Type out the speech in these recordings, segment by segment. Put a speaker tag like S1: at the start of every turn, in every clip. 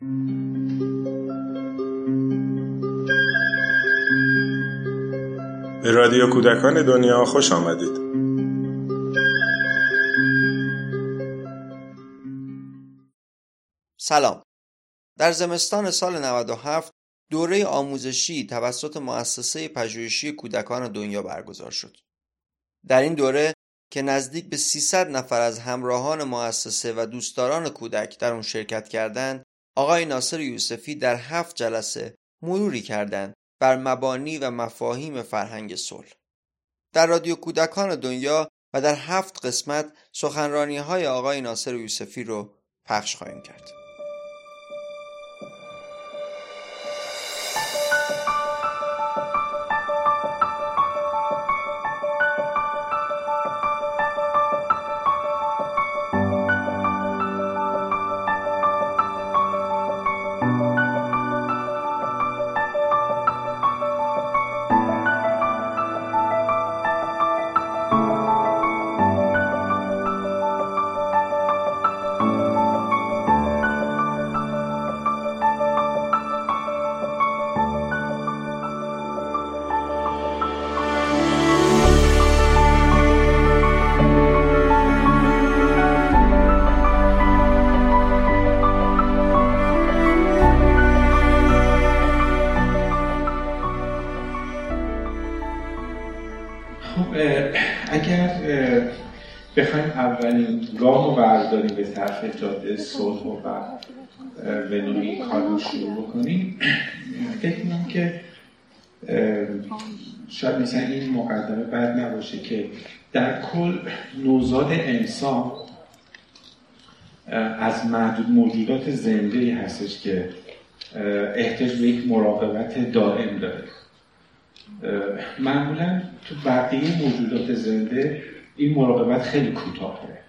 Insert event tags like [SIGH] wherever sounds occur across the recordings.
S1: به رادیو کودکان دنیا خوش آمدید
S2: سلام در زمستان سال 97 دوره آموزشی توسط مؤسسه پژوهشی کودکان دنیا برگزار شد. در این دوره که نزدیک به 300 نفر از همراهان مؤسسه و دوستداران کودک در اون شرکت کردند، آقای ناصر یوسفی در هفت جلسه مروری کردند بر مبانی و مفاهیم فرهنگ صلح. در رادیو کودکان دنیا و در هفت قسمت سخنرانی های آقای ناصر یوسفی رو پخش خواهیم کرد.
S3: طرف جاده صلح و نوعی کار رو شروع بکنیم. [CLEARS THROAT] فکر کنم که شاید مثلا این مقدمه بد نباشه که در کل نوزاد انسان از محدود موجودات زنده هستش که احتیاج به یک مراقبت دائم داره. معمولا تو بقیه موجودات زنده این مراقبت خیلی کوتاهه.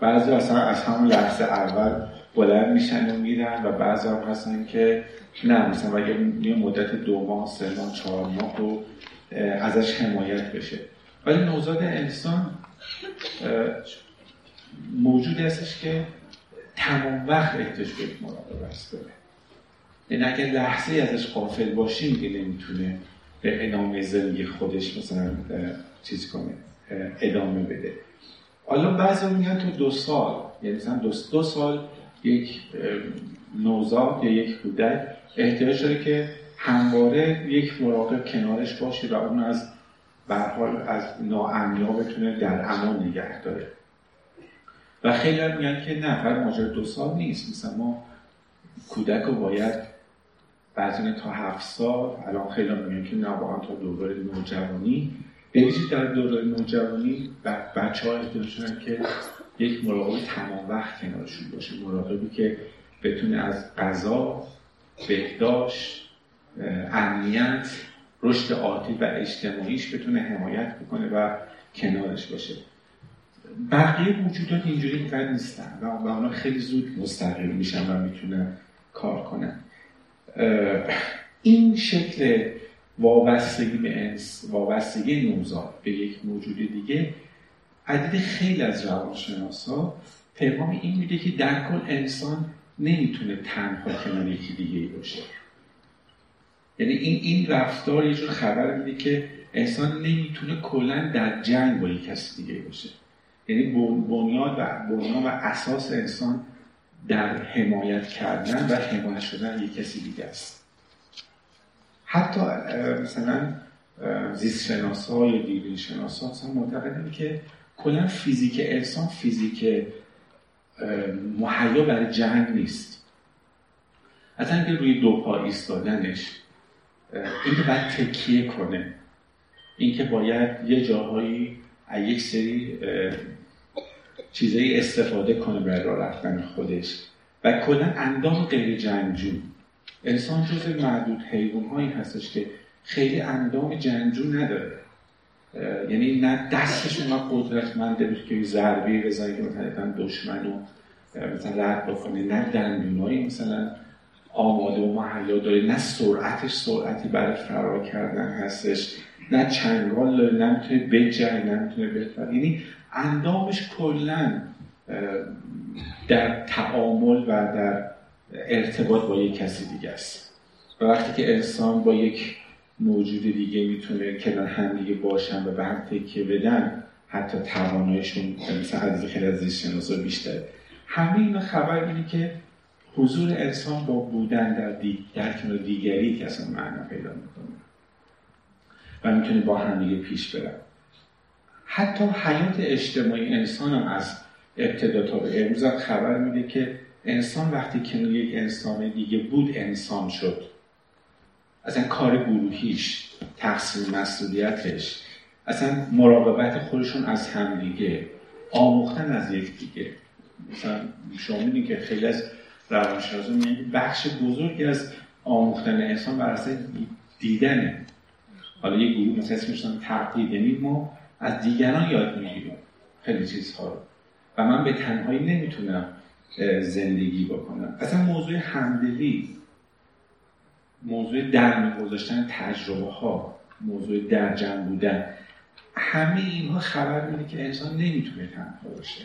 S3: بعضی اصلا از همون لحظه اول بلند میشن و میرن و بعضی هم هستن که نه مثلا اگه یه مدت دو ماه سه ماه چهار ماه رو ازش حمایت بشه. ولی نوزاد انسان موجودی هستش که تمام وقت احتیاج به مراقبت داره. یعنی اگر لحظه ازش قافل باشیم که نمی‌تونه به ادامه زندگی خودش مثلا چیز کنه ادامه بده. حالا بعضی میگن تو دو سال. یعنی مثلا دو, دو سال یک نوزاد یا یک کودک احتیاج داره که همواره یک مراقب کنارش باشه و اون از حال از ناامنیا بتونه در امان نگه داره. و خیلی هم میگن که نه فقط ماجرا دو سال نیست. مثلا ما کودک رو باید بعضی تا هفت سال الان خیلی هم میگن که نه واقعا تا دوباره نوجوانی به در دوره نوجوانی بچه ها احتیاج که یک مراقب تمام وقت کنارشون باشه مراقبی که بتونه از غذا بهداشت امنیت رشد عاطفی و اجتماعیش بتونه حمایت بکنه و کنارش باشه. بقیه موجودات اینجوری اینقدر نیستن و اونا خیلی زود مستقل میشن و می‌تونن کار کنن. این شکل وابستگی به انس وابستگی نوزاد به یک موجود دیگه. عدد خیلی از روانشناسا پیغام این میده که در کل انسان نمی‌تونه تنها کنار یکی دیگه باشه. یعنی این این رفتار یه جور خبر میده که انسان نمی‌تونه کلا در جنگ با یک کسی دیگه باشه. یعنی بنیاد و بنیاد و اساس انسان در حمایت کردن و حمایت شدن یک کسی دیگه است. حتی مثلا زیست شناس یا دیرین شناس ها معتقدن که کلا فیزیک انسان فیزیک محیا برای جنگ نیست. از اینکه روی دو پا ایستادنش اینکه باید تکیه کنه. اینکه باید یه جاهایی از یک سری چیزایی استفاده کنه برای راه رفتن خودش. و کلا اندام غیر جنگجو. انسان جز معدود حیوان هایی هستش که خیلی اندام جنگجو نداره. یعنی نه دستش اونقدر قدرتمنده بود که ضربه بزنه که مثلا دشمن رو مثلا رد بکنه. نه دندونایی مثلا آماده و محیا داره. نه سرعتش سرعتی برای فرار کردن هستش. نه چنگال داره. نه می‌تونه بجنگ نه می‌تونه بفر یعنی اندامش کلا در تعامل و در ارتباط با یک کسی دیگه است. و وقتی که انسان با یک موجود دیگه می‌تونه کنار هم دیگه باشن و به هم تکیه بدن حتی توانایشون مثل حدیث خیلی از زیست بیشتره. همه اینا خبر میده که حضور انسان با بودن در, دی... در دیگری که اصلا معنا پیدا می‌کنه. و می‌تونه با هم دیگه پیش برن حتی حیات اجتماعی انسان هم از ابتدا تا به امروز خبر میده که انسان وقتی کنار یک انسان دیگه بود انسان شد. اصلا کار گروهیش تقسیم مسئولیتش اصلا مراقبت خودشون از همدیگه آموختن از یکدیگه مثلا شما می‌دونید که خیلی از روانشناسا میگن بخش بزرگی از آموختن انسان بر اساس دیدنه حالا یه گروه مثلا اسمش تقلید یعنی ما از دیگران یاد می‌گیریم. خیلی چیزها رو. و من به تنهایی نمی‌تونم زندگی بکنم. اصلا موضوع همدلی موضوع در گذاشتن تجربه ها موضوع در جمع بودن همه اینها خبر میده که انسان نمی‌تونه تنها باشه.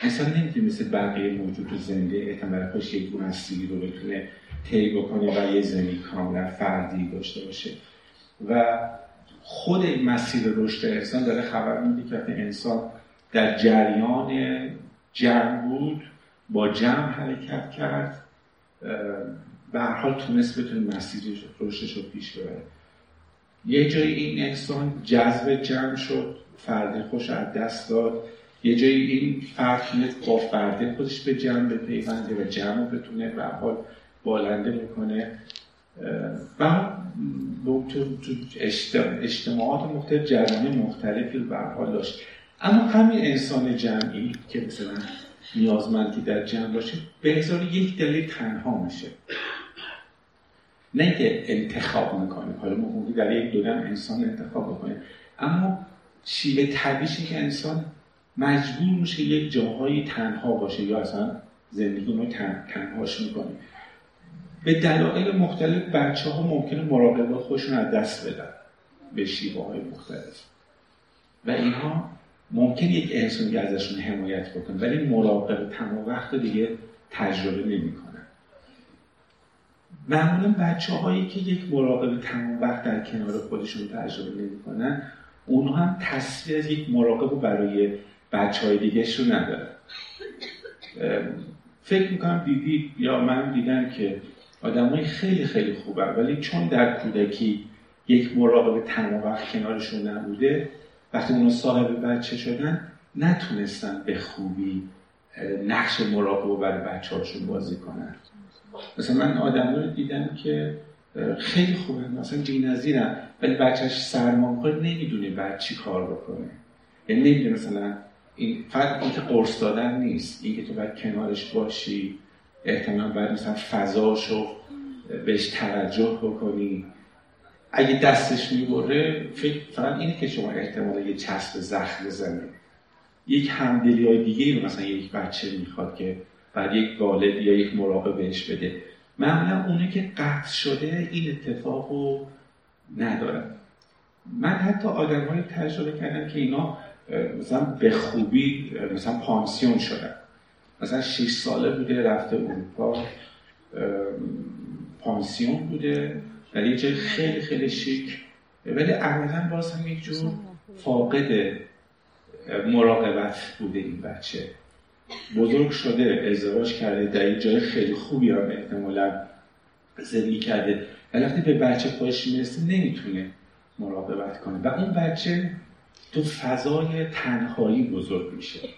S3: انسان نمی‌تونه مثل بقیه موجود زنده اعتماد خوش یک مسیری رو بتونه طی بکنه و یه زندگی کاملا فردی داشته باشه. و خود این مسیر رشد انسان داره خبر میده که انسان در جریان جمع بود با جمع حرکت کرد. به حال تونست بتونه مسیر رشدش رو پیش ببره. یه جایی این انسان جذب جمع شد فرد خوش از دست داد. یه جایی این فرد تونست با فرد خودش به جمع بپیونده و جمع رو بتونه به حال بالنده بکنه. و اجتماعات مختلف جریان مختلفی به حال داشت. اما همین انسان جمعی که مثلا نیازمندی در جمع باشه به ازار یک دلیل تنها میشه. نه که انتخاب می‌کنه حالا ممکنه در یک دوران انسان انتخاب بکنه اما شیوه طبیعی که انسان مجبور میشه یک جاهایی تنها باشه یا اصلا زندگی رو تن، تنهاش می‌کنه. به دلایل مختلف بچه ها ممکنه مراقبه خودشون از دست بدن به شیوه های مختلف. و اینها ممکن یک انسانی ازشون حمایت بکنه ولی مراقبه تمام وقت دیگه تجربه نمی‌کنن. معمولا بچه هایی که یک مراقبه تمام وقت در کنار خودشون تجربه نمی‌کنن اونها هم تصویر از یک مراقب برای بچه های دیگه ندارن فکر می‌کنم دیدید یا من دیدم که آدمای خیلی خیلی خوبه ولی چون در کودکی یک مراقب تمام وقت کنارشون نبوده وقتی اونو صاحب بچه شدن نتونستن به خوبی نقش مراقب برای بچه هاشون بازی کنن. مثلا من آدم رو دیدم که خیلی خوبه مثلا نظیرم ولی بچهش سرما می‌خوره نمی‌دونه بعد چی کار بکنه. یعنی نمی‌دونه مثلا این فقط اینکه قرص دادن نیست اینکه تو باید کنارش باشی احتمال باید مثلا فضاشو بهش توجه بکنی. اگه دستش می‌بره فکر فقط اینه که شما احتمال یه چسب زخم بزنید یک همدلی های دیگه رو مثلا یک بچه می‌خواد که بعد یک والد یا یک مراقب بهش بده. معمولا اونه که قطع شده این اتفاق رو من حتی آدم های تجربه کردم که اینا مثلا به خوبی مثلا پانسیون شدن. مثلا 6 ساله بوده رفته اروپا پانسیون بوده. در یه جای خیلی خیلی شیک. ولی عملا باز هم یک جور فاقد مراقبت بوده این بچه. بزرگ شده ازدواج کرده در یک جای خیلی خوبی هم احتمالا زندگی کرده. ولی وقتی به بچه خودش می‌رسه نمی‌تونه مراقبت کنه. و اون بچه تو فضای تنهایی بزرگ میشه.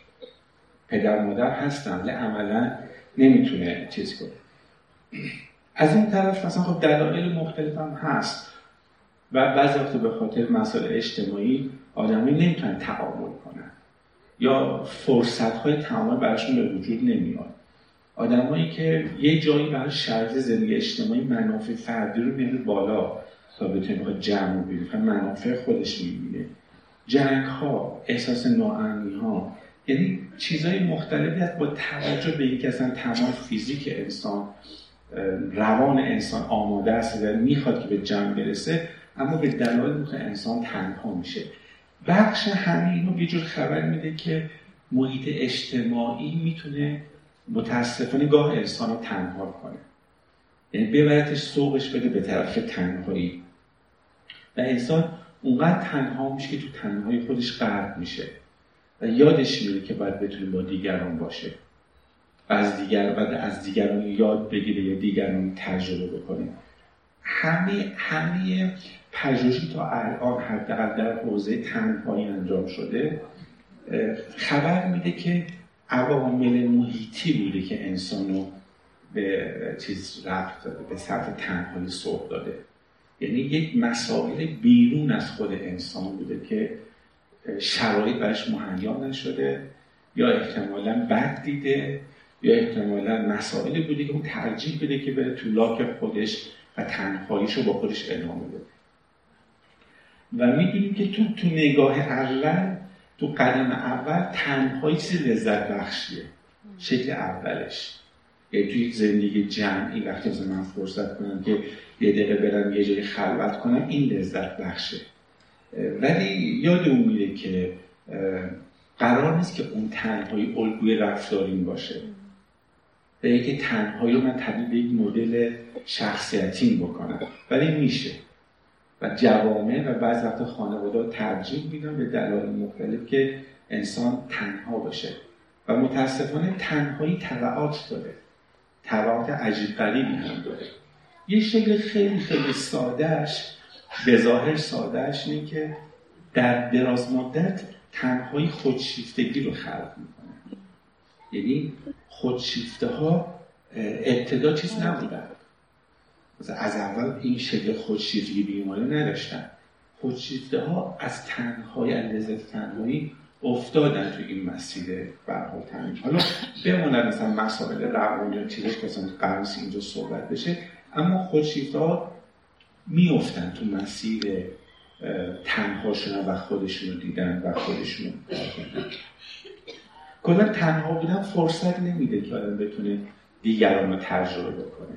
S3: پدر مادر هستن ولی عملا نمی‌تونه چیز کنه. از این طرف مثلا خب دلایل مختلف هم هست. و بعضی وقت به خاطر مسائل اجتماعی آدمی نمی‌تونن تعامل کنن. یا فرصت های تعامل براشون به وجود نمیاد. آدمایی که یه جایی برای شرط زندگی اجتماعی منافع فردی رو میاره بالا. تا بتونه جمع رو منافع خودش می‌بینه. جنگ ها احساس ناامنی ها یعنی چیزهای مختلفی هست با توجه به اینکه اصلا تمام فیزیک انسان روان انسان آماده است و می‌خواد که به جمع برسه اما به دلایل مختلف انسان تنها میشه. بخش همه اینو یه جور خبر میده که محیط اجتماعی می‌تونه متاسفانه گاه انسان رو تنها کنه. یعنی ببرتش سوقش بده به طرف تنهایی. و انسان اونقدر تنها میشه که تو تنهایی خودش غرق میشه. و یادش میره که باید بتونه با دیگران باشه. و از دیگر بعد از دیگران یاد بگیره یا دیگران تجربه بکنه. همه همه پژوهشی تا الان حداقل در حوزه تنهایی انجام شده خبر میده که عوامل محیطی بوده که انسان به چیز رفت داده به سطح تنهایی سوق داده. یعنی یک مسائل بیرون از خود انسان بوده که شرایط برش مهیا نشده یا احتمالا بد دیده. یا احتمالا مسائلی بوده که اون ترجیح بده که بره تو لاک خودش و تنهاییش رو با خودش ادامه بده. و می‌دونیم که تو تو نگاه اول تو قدم اول تنهایی چیز لذت بخشیه. شکل اولش. یعنی توی زندگی جمعی وقتی از من فرصت کنم که یه دقیقه برم یه جایی خلوت کنم این لذت بخشه. ولی یاد اون میره که قرار نیست که اون تنهایی الگوی رفتارین باشه. به اینکه تنهایی رو من تبدیل به یک مدل شخصیتی بکنم ولی میشه. و جوامع و بعض وقت خانواده ترجیح میدن به دلایل مختلف که انسان تنها بشه و متاسفانه تنهایی تبعات داره. تبعات عجیب غریبی هم داره. یه شکل خیلی خیلی سادهش به ظاهر سادهش اینه که در دراز مدت تنهایی خودشیفتگی رو خلق می‌کنه. یعنی خودشیفته ها ابتدا چیز نبودن. از اول این شکل خودشیفتگی بیماری نداشتن. خودشیفته ها از تنهایی از تنهایی افتادن تو این مسیر برحال تنهایی. حالا بماند مثلا مسائل روانی یا چیزش که مثلا اینجا صحبت بشه اما خودشیفته ها میافتن تو مسیر تنها شدن و خودشون رو دیدن و خودشون رو کلا تنها بودن فرصت نمیده که آدم بتونه دیگران رو تجربه بکنه.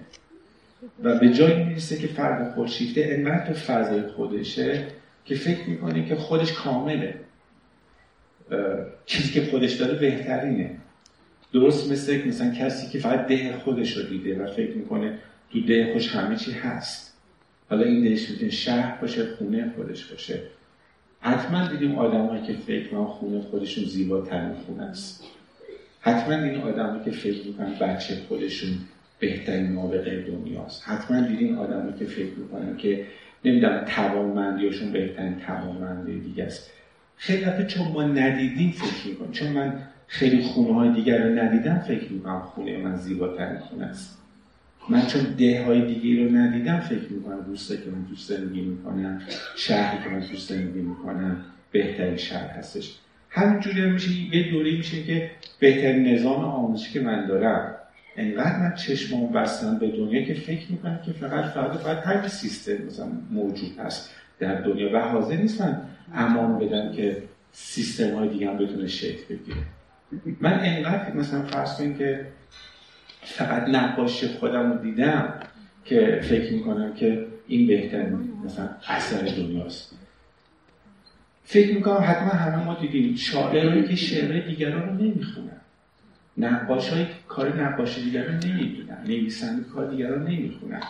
S3: و به جایی می‌رسه که فرد خودشیفته انقدر تو فضای خودشه که فکر می‌کنه که خودش کامله. چیزی که خودش داره بهترینه. درست مثل مثلا کسی که فقط ده خودش رو دیده و فکر می‌کنه تو ده خوش همه چی هست. حالا این دهش می‌تونه شهر باشه خونه خودش باشه. حتما دیدیم آدمایی که فکر می‌کنن خونه خودشون زیباترین خونه است حتما این آدمایی که فکر می‌کنن بچه خودشون بهترین نابغه دنیاست. حتما دیدیم آدمایی که فکر می‌کنن که نمی‌دونم توانمندیشون بهترین توانمندی دیگه است. خیلی وقت چون ما ندیدیم فکر می‌کنم چون من خیلی خونه های دیگر رو ندیدم فکر می‌کنم خونه من زیباترین خونه است. من چون ده های دیگه رو ندیدم فکر می‌کنم روسته که من دوست زندگی می‌کنم شهری که من دوست زندگی می‌کنم بهترین شهر هستش. همینجوری میشه یه دوره میشه که بهترین نظام آموزشی که من دارم. انقدر من چشممو بستم به دنیا که فکر می‌کنم که فقط فقط باید هر سیستم مثلا موجود هست در دنیا و حاضر نیستم امان بدم که سیستم های دیگه هم بتونه شکل بگیره. من انقدر مثلا فرض کنیم که فقط نقاشی خودم رو دیدم که فکر می‌کنم که این بهترین مثلا اثر دنیاست. فکر می‌کنم حتما همه ما دیدیم. شاعرهایی که شعرهای دیگران رو نمی‌خونن. نقاش های کار نقاشی دیگران نمی‌دونن. نویسنده کار دیگران نمی‌خونن.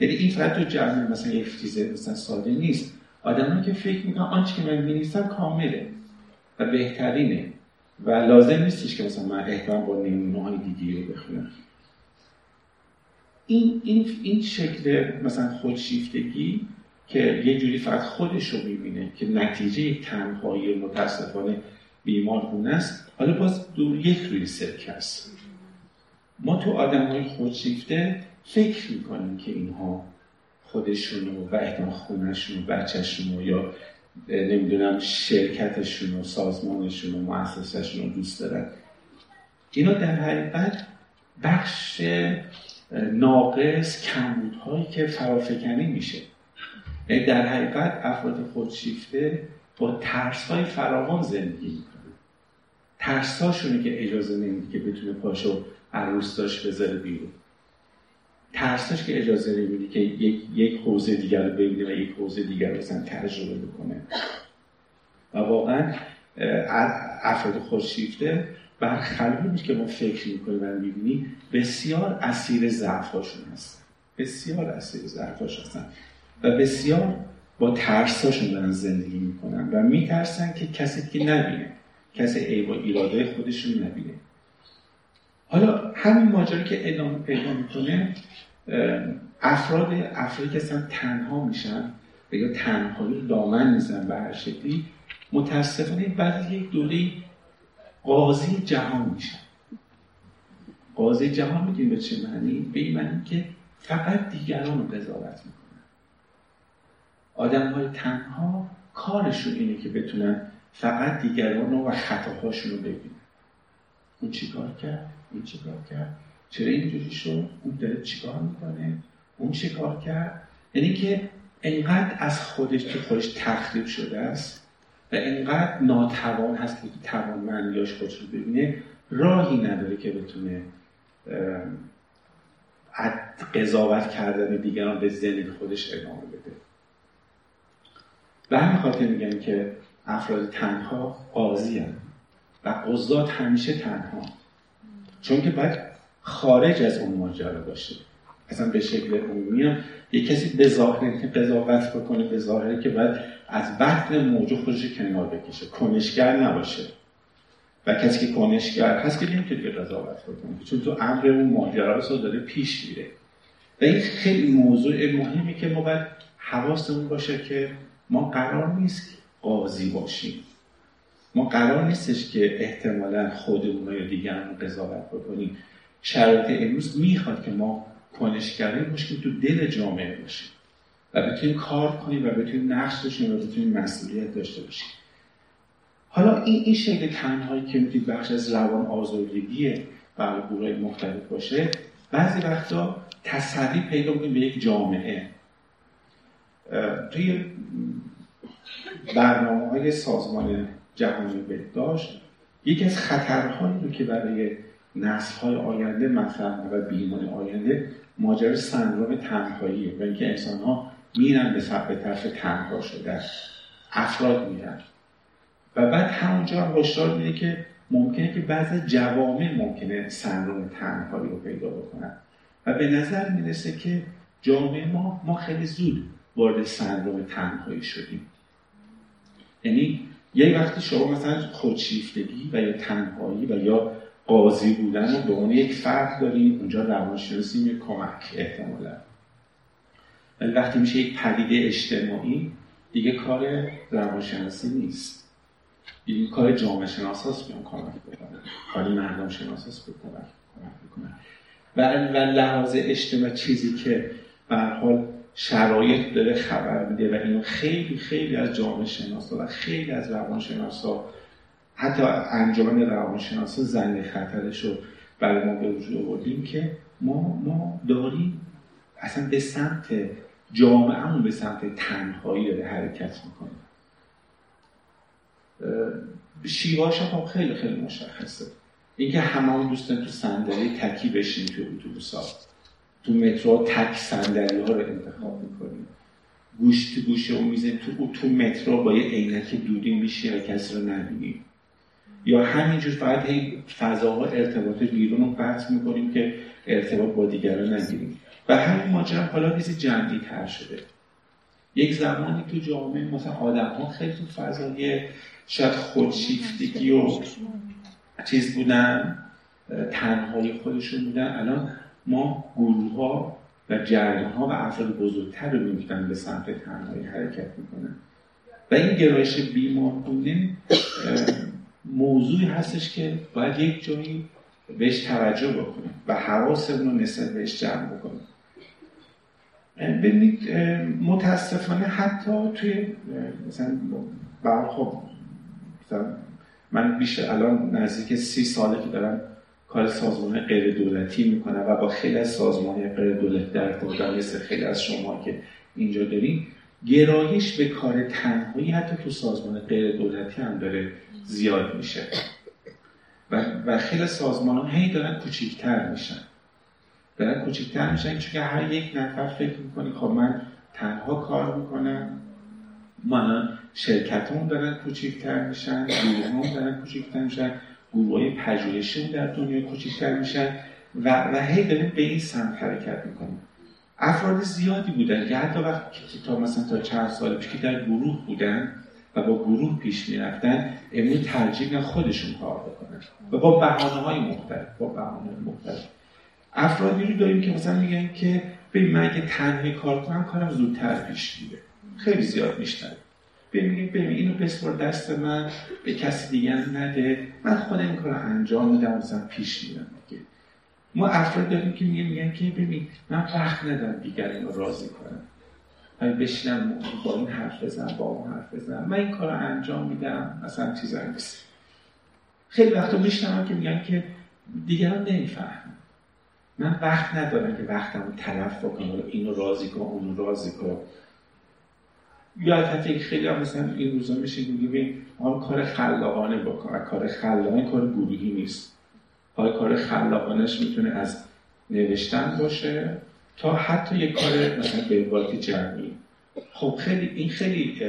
S3: یعنی این فقط تو جمعه مثلا چیز مثلا ساده نیست. آدمایی که فکر می‌کنن آنچه که من می‌نویسم کامله و بهترینه. و لازم نیستش که مثلا من احتمال با نمونه های دیگه رو بخونم. این, این, این شکل مثلا خودشیفتگی که یه جوری فقط خودش رو می‌بینه که نتیجه تنهایی متاسفانه بیمار گونه است حالا باز دور یک روی سرک هست ما تو آدم های خودشیفته فکر می‌کنیم که اینها خودشونو و احتمال خونشون و بچهشون یا نمی‌دونم شرکتشون و سازمانشون و مؤسسشون رو دوست دارن. اینا در حقیقت بخش ناقص کمبودهایی که فرافکنی میشه. یعنی در حقیقت افراد خودشیفته با ترس های فراوان زندگی می‌کنن. ترس هاشونه که اجازه نمیده که بتونه پاشو عروس داشت بذاره بیرون. ترسش که اجازه نمیده که یک, یک حوزه دیگر رو ببینه و یک حوزه دیگر رو تجربه بکنه. و واقعا افراد خودشیفته برخلاف که ما فکر می‌کنیم و می‌بینیم بسیار اسیر ضعفاشون هستن. بسیار اسیر ضعفاش هستن. و بسیار با ترساشون دارن زندگی می‌کنن و میترسن که کسی که نبینه. کسی عیب و ایراده خودشون نبینه. حالا همین ماجرا که ادامه پیدا می‌کنه افراد افرادی که اصلا تنها میشن یا تنهایی دامن میزن به هر شکلی متاسفانه بعد یک دوره قاضی جهان میشن قاضی جهان میگیم به چه معنی؟ به این معنی که فقط دیگران رو قضاوت می‌کنن آدم های تنها کارشون اینه که بتونن فقط دیگران رو و خطاهاشون رو ببینن اون چیکار کرد؟ این چیکار کرد؟ چرا اینجوری شد؟ اون داره چیکار می‌کنه؟ اون چیکار کرد؟ یعنی که انقدر از خودش که خودش تخریب شده است و انقدر ناتوان هست که توانمندیاش خودش رو ببینه راهی نداره که بتونه قضاوت کردن دیگران به زندگی خودش ادامه بده به همین خاطر میگن که افراد تنها قاضی. و قضات همیشه تنها چون که باید خارج از اون ماجرا باشه اصلا به شکل عمومی هم یه کسی به ظاهر که قضاوت بکنه به ظاهره که باید از بطن موجود خودش کنار بکشه. کنشگر نباشه. و کسی که کنشگر هست که نمی‌تونه که قضاوت بکنه. چون تو امر اون ماجرا رو داره پیش میره. و این خیلی موضوع مهمی که ما باید حواسمون باشه که ما قرار نیست قاضی باشیم. ما قرار نیستش که احتمالا خودمون یا دیگران قضاوت بکنیم. شرایط امروز می‌خواد که ما کنشگری باشیم تو دل جامعه باشیم. و بتونیم کار کنیم و بتونیم نقش داشتیم و بتونیم مسئولیت داشته باشیم. حالا این این شکل تنهایی که می‌تونید بخش از روان آزردگی برای گروه مختلف باشه بعضی وقتا تسری پیدا کنیم به یک جامعه. توی برنامه های سازمان جهانی بهداشت یکی از خطرهایی رو که برای نسل های آینده مثلا و بیمان آینده ماجرا سندروم تنهاییه و اینکه انسان ها میرن به سبب طرف تنها شده افراد میرن. و بعد همونجا هم هشدار میده که ممکنه که بعضی جوامع ممکنه سندروم تنهایی رو پیدا بکنن. و به نظر می‌رسه که جامعه ما ما خیلی زود وارد سندروم تنهایی شدیم. یعنی یه وقتی شما مثلا خودشیفتگی و یا تنهایی و یا قاضی بودن رو به اون یک فرق داریم اونجا روانشناسی می کمک احتمالا. ولی وقتی میشه یک پدیده اجتماعی دیگه کار روانشناسی نیست. دیگه کار جامعه شناس هست بیان کمک بکنن کار مردم شناس هست کمک بکنن و, و لحاظ اجتماع چیزی که به حال شرایط داره خبر میده و اینو خیلی خیلی از جامعه شناسا و خیلی از روانشناسا حتی انجمن روانشناسا زنگ خطرش رو برای ما به وجود آوردیم که ما ما داریم اصلا به سمت جامعهمون به سمت تنهایی داره حرکت می‌کنه. شیواش هم خیلی خیلی مشخصه. اینکه همه دوست تو صندلی تکی بشین تو اتوبوس تو مترو تک صندلی ها رو انتخاب می‌کنیم. گوش تو گوشه و میزه تو تو مترو با یه عینک دورین میشی و کسی رو نبینیم یا همینجور فقط هی فضاها ارتباط بیرون رو قطع می‌کنیم که ارتباط با دیگران نگیریم. و همین ماجرا حالا چیزی جمعی تر شده. یک زمانی تو جامعه مثلا آدم ها خیلی تو فضای شاید خودشیفتگی و چیز بودن تنهایی خودشون بودن. الان ما گروه ها و جریان ها و افراد بزرگتر رو به سمت تنهایی حرکت می‌کنن. و این گرایش بیمارگونه موضوعی هستش که باید یک جایی بهش توجه بکنیم و حواسمون رو نسبت بهش جمع بکنیم. ببینید متاسفانه حتی توی مثلا خب من بیشتر الان نزدیک سی ساله که دارم کار سازمان غیر دولتی می‌کنه و با خیلی از سازمان غیر دولتی در ارتباط مثل خیلی از شما که اینجا داریم گرایش به کار تنهایی حتی تو سازمان غیر دولتی هم داره زیاد میشه. و, و خیلی سازمان هی دارن کوچیکتر میشن. دارن کوچیکتر میشن چون که هر یک نفر فکر می‌کنه خب من تنها کار می‌کنم. من شرکت هم دارن کوچیکتر میشن گروه هم دارن کوچیکتر میشن گروه پژوهشی در دنیا کوچکتر میشن و, و هی داریم به این سمت حرکت می‌کنیم. افراد زیادی بودن که حتی وقتی تا مثلا تا چند سال پیش که در گروه بودن و با گروه پیش می‌رفتن امروز ترجیح خودشون کار بکنن و با بحانه های مختلف با بحانه مختلف. افرادی رو داریم که مثلا میگن که ببین من اگه تنهایی کار کنم کارم زودتر پیش میره. خیلی زیاد میشنویم ببینیم ببین اینو بسپار دست من به کسی دیگه نده. من خودم این کار انجام میدم مثلا پیش میرم دیگه. ما افراد داریم که میگن میگن که ببین من وقت ندارم دیگران رو راضی کنم. من بشینم با این حرف بزنم با اون حرف بزنم. من این کار رو انجام میدم مثلا چیزایی نیست. خیلی وقتا میشنم که میگن که دیگران نمی‌فهمن. من وقت ندارم که وقتم رو تلف بکنم. اینو راضی کنم اونو راضی کنم یا حتی خیلی هم مثلا این روزا میشه میگه ما کار خلاقانه بکن. کار خلاقانه کار گروهی نیست. حالا کار خلاقانش می‌تونه از نوشتن باشه تا حتی یک کار مثلا به جمعی. خب خیلی این خیلی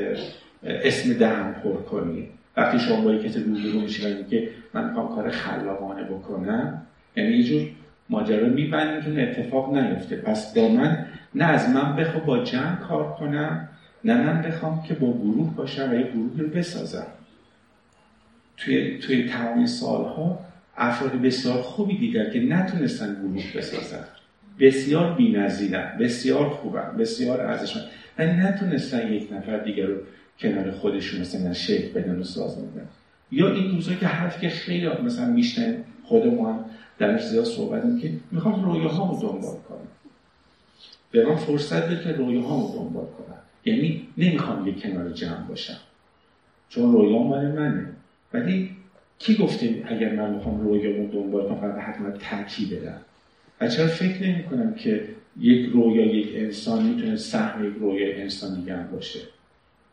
S3: اسم دهم پر کنی وقتی شما با کسی روبرو میشید که من می‌خوام کار خلاقانه بکنم یعنی یه جور ماجرا میبندیم که اتفاق نیفته. پس من نه از من بخوا با جمع کار کنم نه من بخوام که با گروه باشم و یه گروه رو بسازم. توی, توی تمام سالها افراد بسیار خوبی دیگر که نتونستن گروه بسازن. بسیار بی‌نظیرن بسیار خوبن بسیار ارزشمند. و نتونستن یک نفر دیگر رو کنار خودشون مثلا شکل بدن و ساز بدن یا این روزا که حرف که خیلی مثلا میشنه خودمون درش زیاد صحبت که می‌خوام رویاهامو دنبال کنم. به من فرصت بده که رویاهامو دنبال کنم. یعنی نمی‌خوام یک کنار جمع باشم. چون رویام مال منه. ولی کی گفته اگر من می‌خوام رویامو دنبال کنم فقط حتما ترکی بدم؟ و چرا فکر نمی کنم که یک رویا یک انسان می‌تونه سهم یک رویا انسان دیگر باشه؟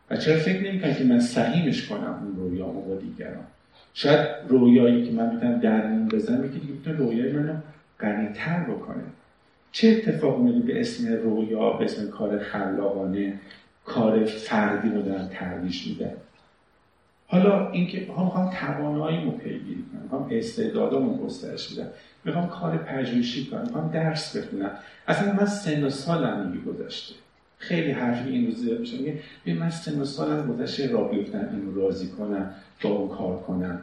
S3: و چرا فکر نمی کنم که من سهیمش کنم اون رویامو با دیگران؟ شاید رویایی که من می‌تونم درمون بزنم یکی دیگه می‌تونه رویای منو غنیتر بکنه. چه اتفاق میلی به اسم رویا به اسم کار خلاقانه کار فردی رو دارن ترویج میده حالا اینکه ها می‌خوام توانایی پیگیری کنم می‌خوام استعدادامو گسترش بدم می‌خوام کار پژوهشی کنم می‌خوام درس بخونم. اصلا من سن و سالم گذشته. خیلی حرفی این روزی میشه. میگه من سن و سالم گذشته را بیفتن اینو راضی کنم با اون کار کنم.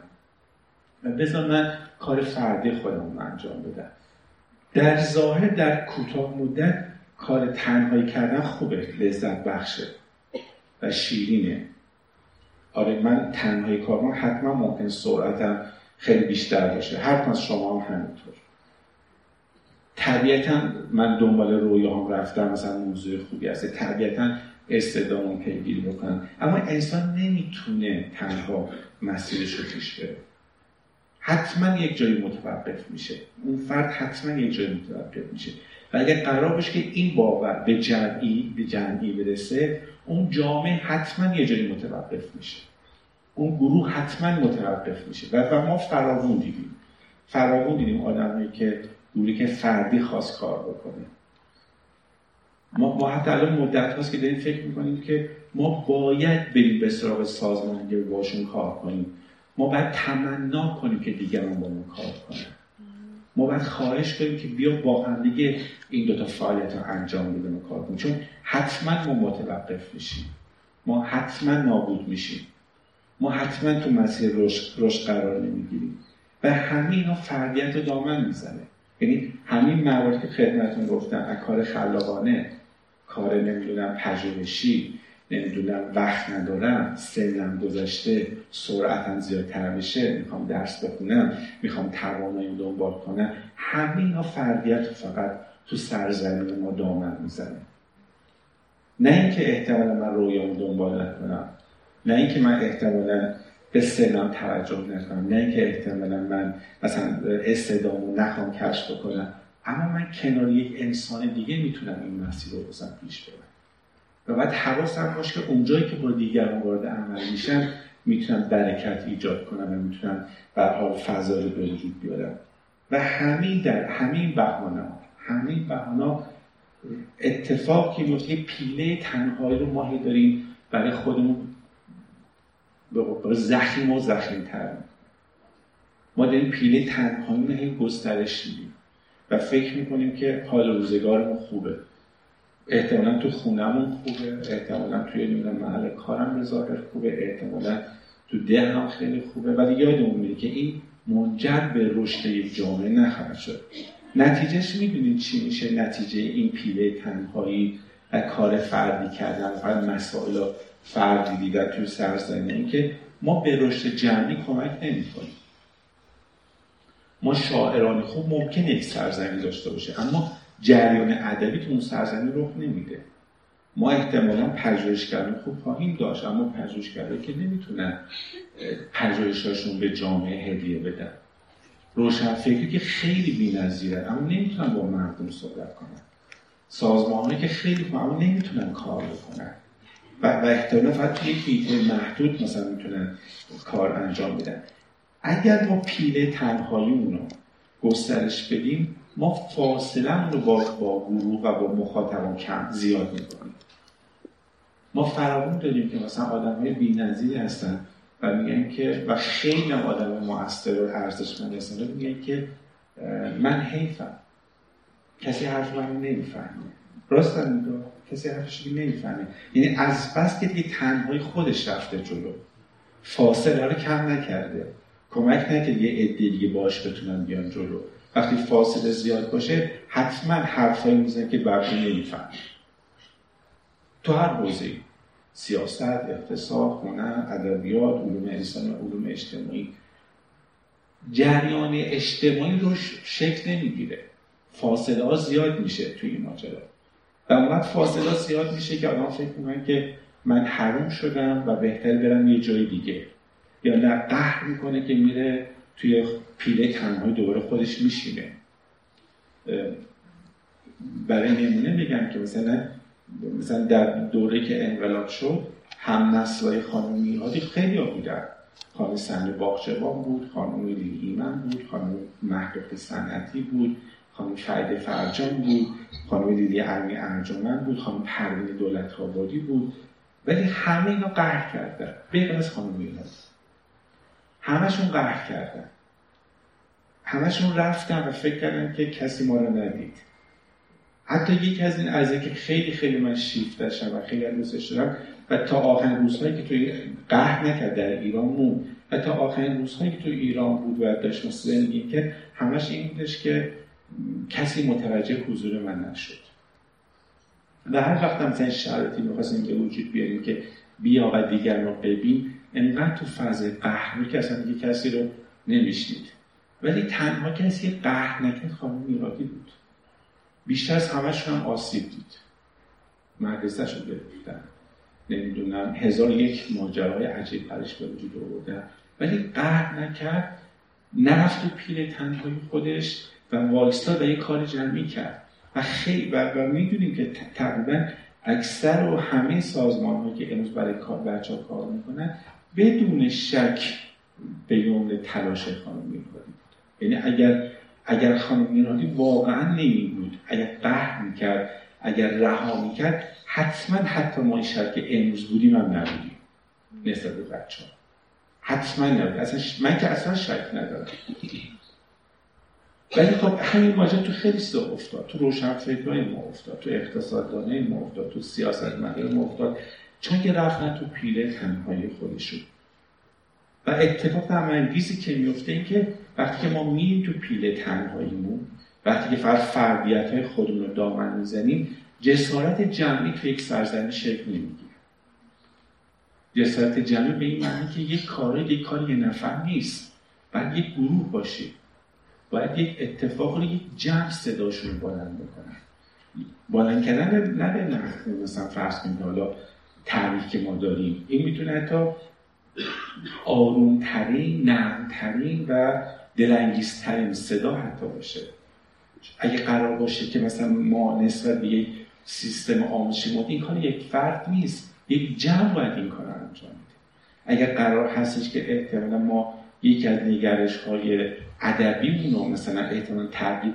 S3: و بذار من کار فردی خودم انجام بدم. در ظاهر در کوتاه مدت کار تنهایی کردن خوبه لذت بخشه و شیرینه. آره من تنهایی کار کنم حتما ممکن سرعتم خیلی بیشتر باشه. هر از شما هم همینطور. طبیعتا من دنبال رویه هم رفتم مثلا موضوع خوبی هست. طبیعتا استعدامون پیگیری بکنم. اما انسان نمی‌تونه تنها مسیرش رو پیش بره. حتما یک جایی متوقف میشه. اون فرد حتما یک جایی متوقف میشه. و اگر قرار باشه که این باور به جمعی به جمعی برسه اون جامعه حتما یه جایی متوقف میشه. اون گروه حتما متوقف میشه. و, ما فراوون دیدیم. فراوون دیدیم آدمایی که گروهی که فردی خواست کار بکنه. ما, ما حتی الان مدت هاست که داریم فکر می‌کنیم که ما باید بریم به سراغ سازمانی که باشون کار کنیم. ما باید تمنا کنیم که دیگران با ما کار کنن. ما باید خواهش کنیم که بیا با هم دیگه این دوتا فعالیت رو انجام بدیم و کار کنیم. چون حتما ما متوقف میشیم. ما حتما نابود میشیم. ما حتما تو مسیر رشد قرار نمی‌گیریم. و همه اینا فردیت رو دامن می‌زنه. یعنی همین مواردی که خدمتون گفتم از کار خلاقانه کار نمی‌دونم پژوهشی نمی‌دونم وقت ندارم سنم گذشته سرعتم زیادتر بشه می‌خوام درس بخونم می‌خوام توانایی دنبال کنم همه اینا فردیت فقط تو سرزمین ما دامن می‌زنه. نه اینکه احتمالا من رویامو دنبال نکنم نه اینکه من احتمالا به سنم توجه نکنم. نه اینکه احتمالا من مثلا استعدامو نخوام کشف بکنم. اما من کنار یک انسان دیگه می‌تونم این مسیر رو بزن پیش برم و بعد حواسم باشه که اونجایی که با دیگران وارد عمل میشن می‌تونم برکت ایجاد کنم و می‌تونم بر حال فضا رو به وجود بیارم. و همین در همین بهانه همین بهانه اتفاقی میفته پیله تنهایی رو ماهی داریم برای خودمون به زخیم و زخیم تر ما داریم پیله تنهایی رو گسترش میدیم و فکر می‌کنیم که حال روزگارمون خوبه. احتمالا تو خونمون خوبه احتمالا توی نمی‌دونم محل کارم به خوبه احتمالا تو ده هم خیلی خوبه. ولی یادمون میره که این منجر به رشد جامعه نخواهد شد. نتیجهش می‌دونید چی میشه. نتیجه این پیله تنهایی و کار فردی کردن فقط مسائل فردی دیدن توی سرزمین این که ما به رشد جمعی کمک نمی‌کنیم. ما شاعران خوب ممکن یک سرزمین داشته باشه اما جریان ادبی تو اون سرزمین رخ نمیده. ما احتمالا پژوهشگران خوب خواهیم داشت اما پژوهشگرایی که نمی‌تونن پژوهشاشون به جامعه هدیه بدن. روشنفکری که خیلی بی‌نظیرن اما نمی‌تونن با مردم صحبت کنن. سازمانهایی که خیلی اما نمی‌تونن کار بکنن. و, و احتمالا فقط یک محدود مثلا می‌تونن کار انجام بدن. اگر ما پیله تنهایی رو گسترش بدیم ما فاصله رو با, با گروه و با مخاطبان کم زیاد می‌کنیم. ما فرامون داریم که مثلا آدم های بی هستن و میگن که و خیلی آدم موثر و ارزشمند هستن میگن که من حیفم. کسی حرف من نمی‌فهمه. راست میگه. کسی حرفش نمی‌فهمه. یعنی از بس که دیگه تنهایی خودش رفته جلو. فاصله رو کم نکرده. کمک نکرده. یه عده دیگه باش بتونن بیان جلو. وقتی فاصله زیاد باشه حتما حرفایی می‌زنه که بقیه نمی‌فهمه تو هر حوزه سیاست، اقتصاد، هنر، ادبیات، علوم انسانی علوم اجتماعی. جریان اجتماعی روش شکل نمی‌گیره. فاصله ها زیاد میشه توی این ماجرا. اونقدر فاصله زیاد میشه که آدم فکر می‌کنن که من حروم شدم و بهتر برم یه جای دیگه. یا نه قهر می‌کنه که میره توی پیله تنهایی دوباره خودش میشینه. برای نمونه میگم که مثلا مثلا در دوره که انقلاب شد هم نسلای خانم میرادی خیلی ها بودن. خانم سند باغچبان بود خانم لیلی ایمن بود خانم مهدوخت صنعتی بود. خانم شهید فرجان بود خانم لیلی ارمی ارجمند بود خانم پروین دولت آبادی بود. ولی همه اینا قهر کردن. بغیر از خانم میرادی همشون قهر کردن. همشون رفتن و فکر کردن که کسی ما رو ندید. حتی یکی از این از که خیلی خیلی من شیفت داشتم و خیلی دوستش دارم و تا آخرین روزهایی که توی قهر نکرد در ایران مون و تا آخرین روزهایی که توی ایران بود و داشت زندگی که همش این بودش که کسی متوجه حضور من نشد. و هر وقت هم مثلا شرایطی می‌خواستیم که وجود بیاریم که بیا و دیگر رو ببین انقدر تو فاز قهر که اصلا دیگه کسی رو نمیشنید. ولی تنها کسی قهر نکرد خانم میرادی بود. بیشتر از همشون هم آسیب دید. مدرسه شو گرفتن. نمی‌دونم هزار یک ماجرای عجیب پرش به وجود آوردن ولی قهر نکرد نرفت تو تنهایی خودش. و وایستا و یه کار جمعی کرد. و خیلی و, می‌دونیم که تقریبا اکثر و همه سازمان که امروز برای کار بچه ها کار می‌کنن بدون شک به یوم تلاش خانم میرادی یعنی اگر اگر خانم میرادی واقعا نمی بود اگر قهر می‌کرد اگر رها می‌کرد حتما حتی ما این که امروز بودیم هم نبودیم. نسبت به بچه ها حتما نبود. اصلا من که اصلا شک ندارم. ولی خب همین ماجرا تو خیلی سا افتاد. تو روشنفکرهای ما افتاد تو اقتصاددانه ما افتاد تو سیاست ما افتاد. چون که رفتن تو پیله تنهایی خودشون و اتفاق عملگیزی که میفته این که وقتی که ما میریم تو پیله تنهاییمون وقتی که فقط فردیت های خودمون رو دامن می‌زنیم جسارت جمعی تو یک سرزمین شکل نمی‌گیره. جسارت جمعی به این معنی که یک کار یک کار یه نفر نیست باید یک گروه باشه. باید یک اتفاق رو یک جمع صداشون بلند بکنن. بلند کردن نه به مثلا فرض کنید حالا تعریف که ما داریم. این می‌تونه حتی آرومترین نرمترین و دلانگیزترین صدا حتی باشه. اگه قرار باشه که مثلا ما نسبت به یک سیستم آموزشی این کار یک فرد نیست. یک جمع باید این کار انجام بده. اگر قرار هستش که احتمالا ما یکی از نگرش های ادبی رو مثلا احتمال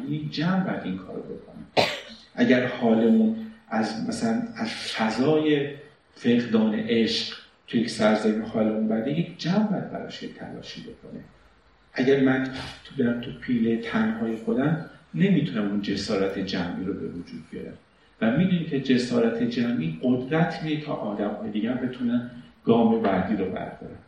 S3: یک جمع باید این کار بکنیم اگر حالمون از مثلا از فضای فقدان عشق توی یک سرزمین حالمون بده یک جمع باید براش یک تلاشی بکنه. اگر من تو برم تو پیله تنهای خودم نمی‌تونم اون جسارت جمعی رو به وجود بیارم. و می‌دونیم که جسارت جمعی قدرت میده تا آدم های دیگه بتونن گام بعدی رو بردارن.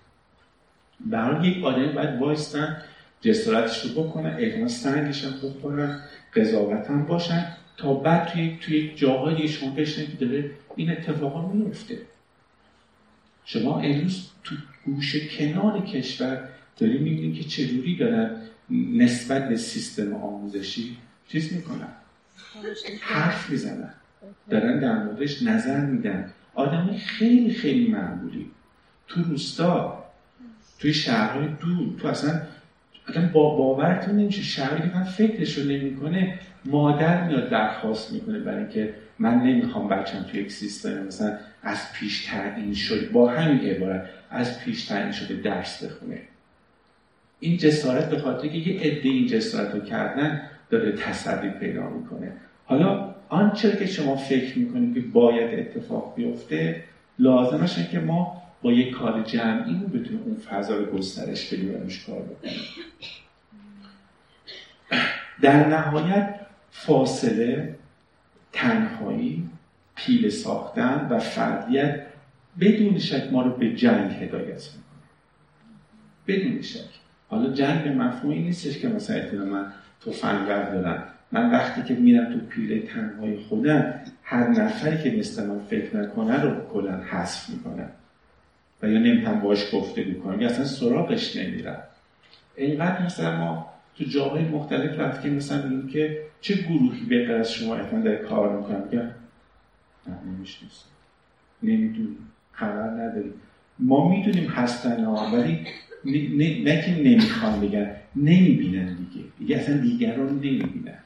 S3: برای یک آدم باید وایستن جسارتش رو بکنن احتمال سنگش هم بکنن قضاوت هم باشن تا بعد توی توی جاهای شما بشنه که داره این اتفاقا میفته شما امروز تو گوشه کنار کشور داریم می‌بینیم که چجوری دارن نسبت به سیستم آموزشی چیز می‌کنن حرف می‌زنن دارن در موردش نظر میدن. آدم خیلی خیلی معمولی. تو روستا توی شهرهای دور تو اصلا آدم با باورتون نمیشه. شهری که من فکرش رو نمی‌کنه مادر میاد درخواست می‌کنه برای اینکه من نمی‌خوام بچم توی یک سیستم. مثلا از پیش تعیین شده با همین عبارت از پیش تعیین شده درس بخونه. این جسارت به خاطر که یه عده این جسارت رو کردن داره تسری پیدا می‌کنه. حالا آنچه که شما فکر می‌کنید که باید اتفاق بیفته لازمش که ما با یک کار جمعی بتونیم اون فضا رو گسترش بدیم و کار بکنیم. در نهایت فاصله تنهایی پیل ساختن و فردیت بدون شک ما رو به جنگ هدایت می‌کنه. بدون شک. حالا جنگ مفهومی نیستش که مثلا من تفنگ دارم من وقتی که میرم تو پیله تنهای خودم هر نفری که مثل من فکر نکنه رو کلا حذف می‌کنم. یا نمی‌تونم باش گفته بکنم یا اصلا سراغش نمیرم. اینقدر مثلا ما تو جاهای مختلف رفتیم مثلا میگیم که چه گروهی بهتر از شما احتمال در کار می‌کنم که نه نمی‌شناسم. نمی‌دونیم خبر نداریم. ما می‌دونیم هستن ها ولی نه که نمی‌خوان بگن نمی‌بینن دیگه. دیگه اصلا دیگران نمی‌بینن.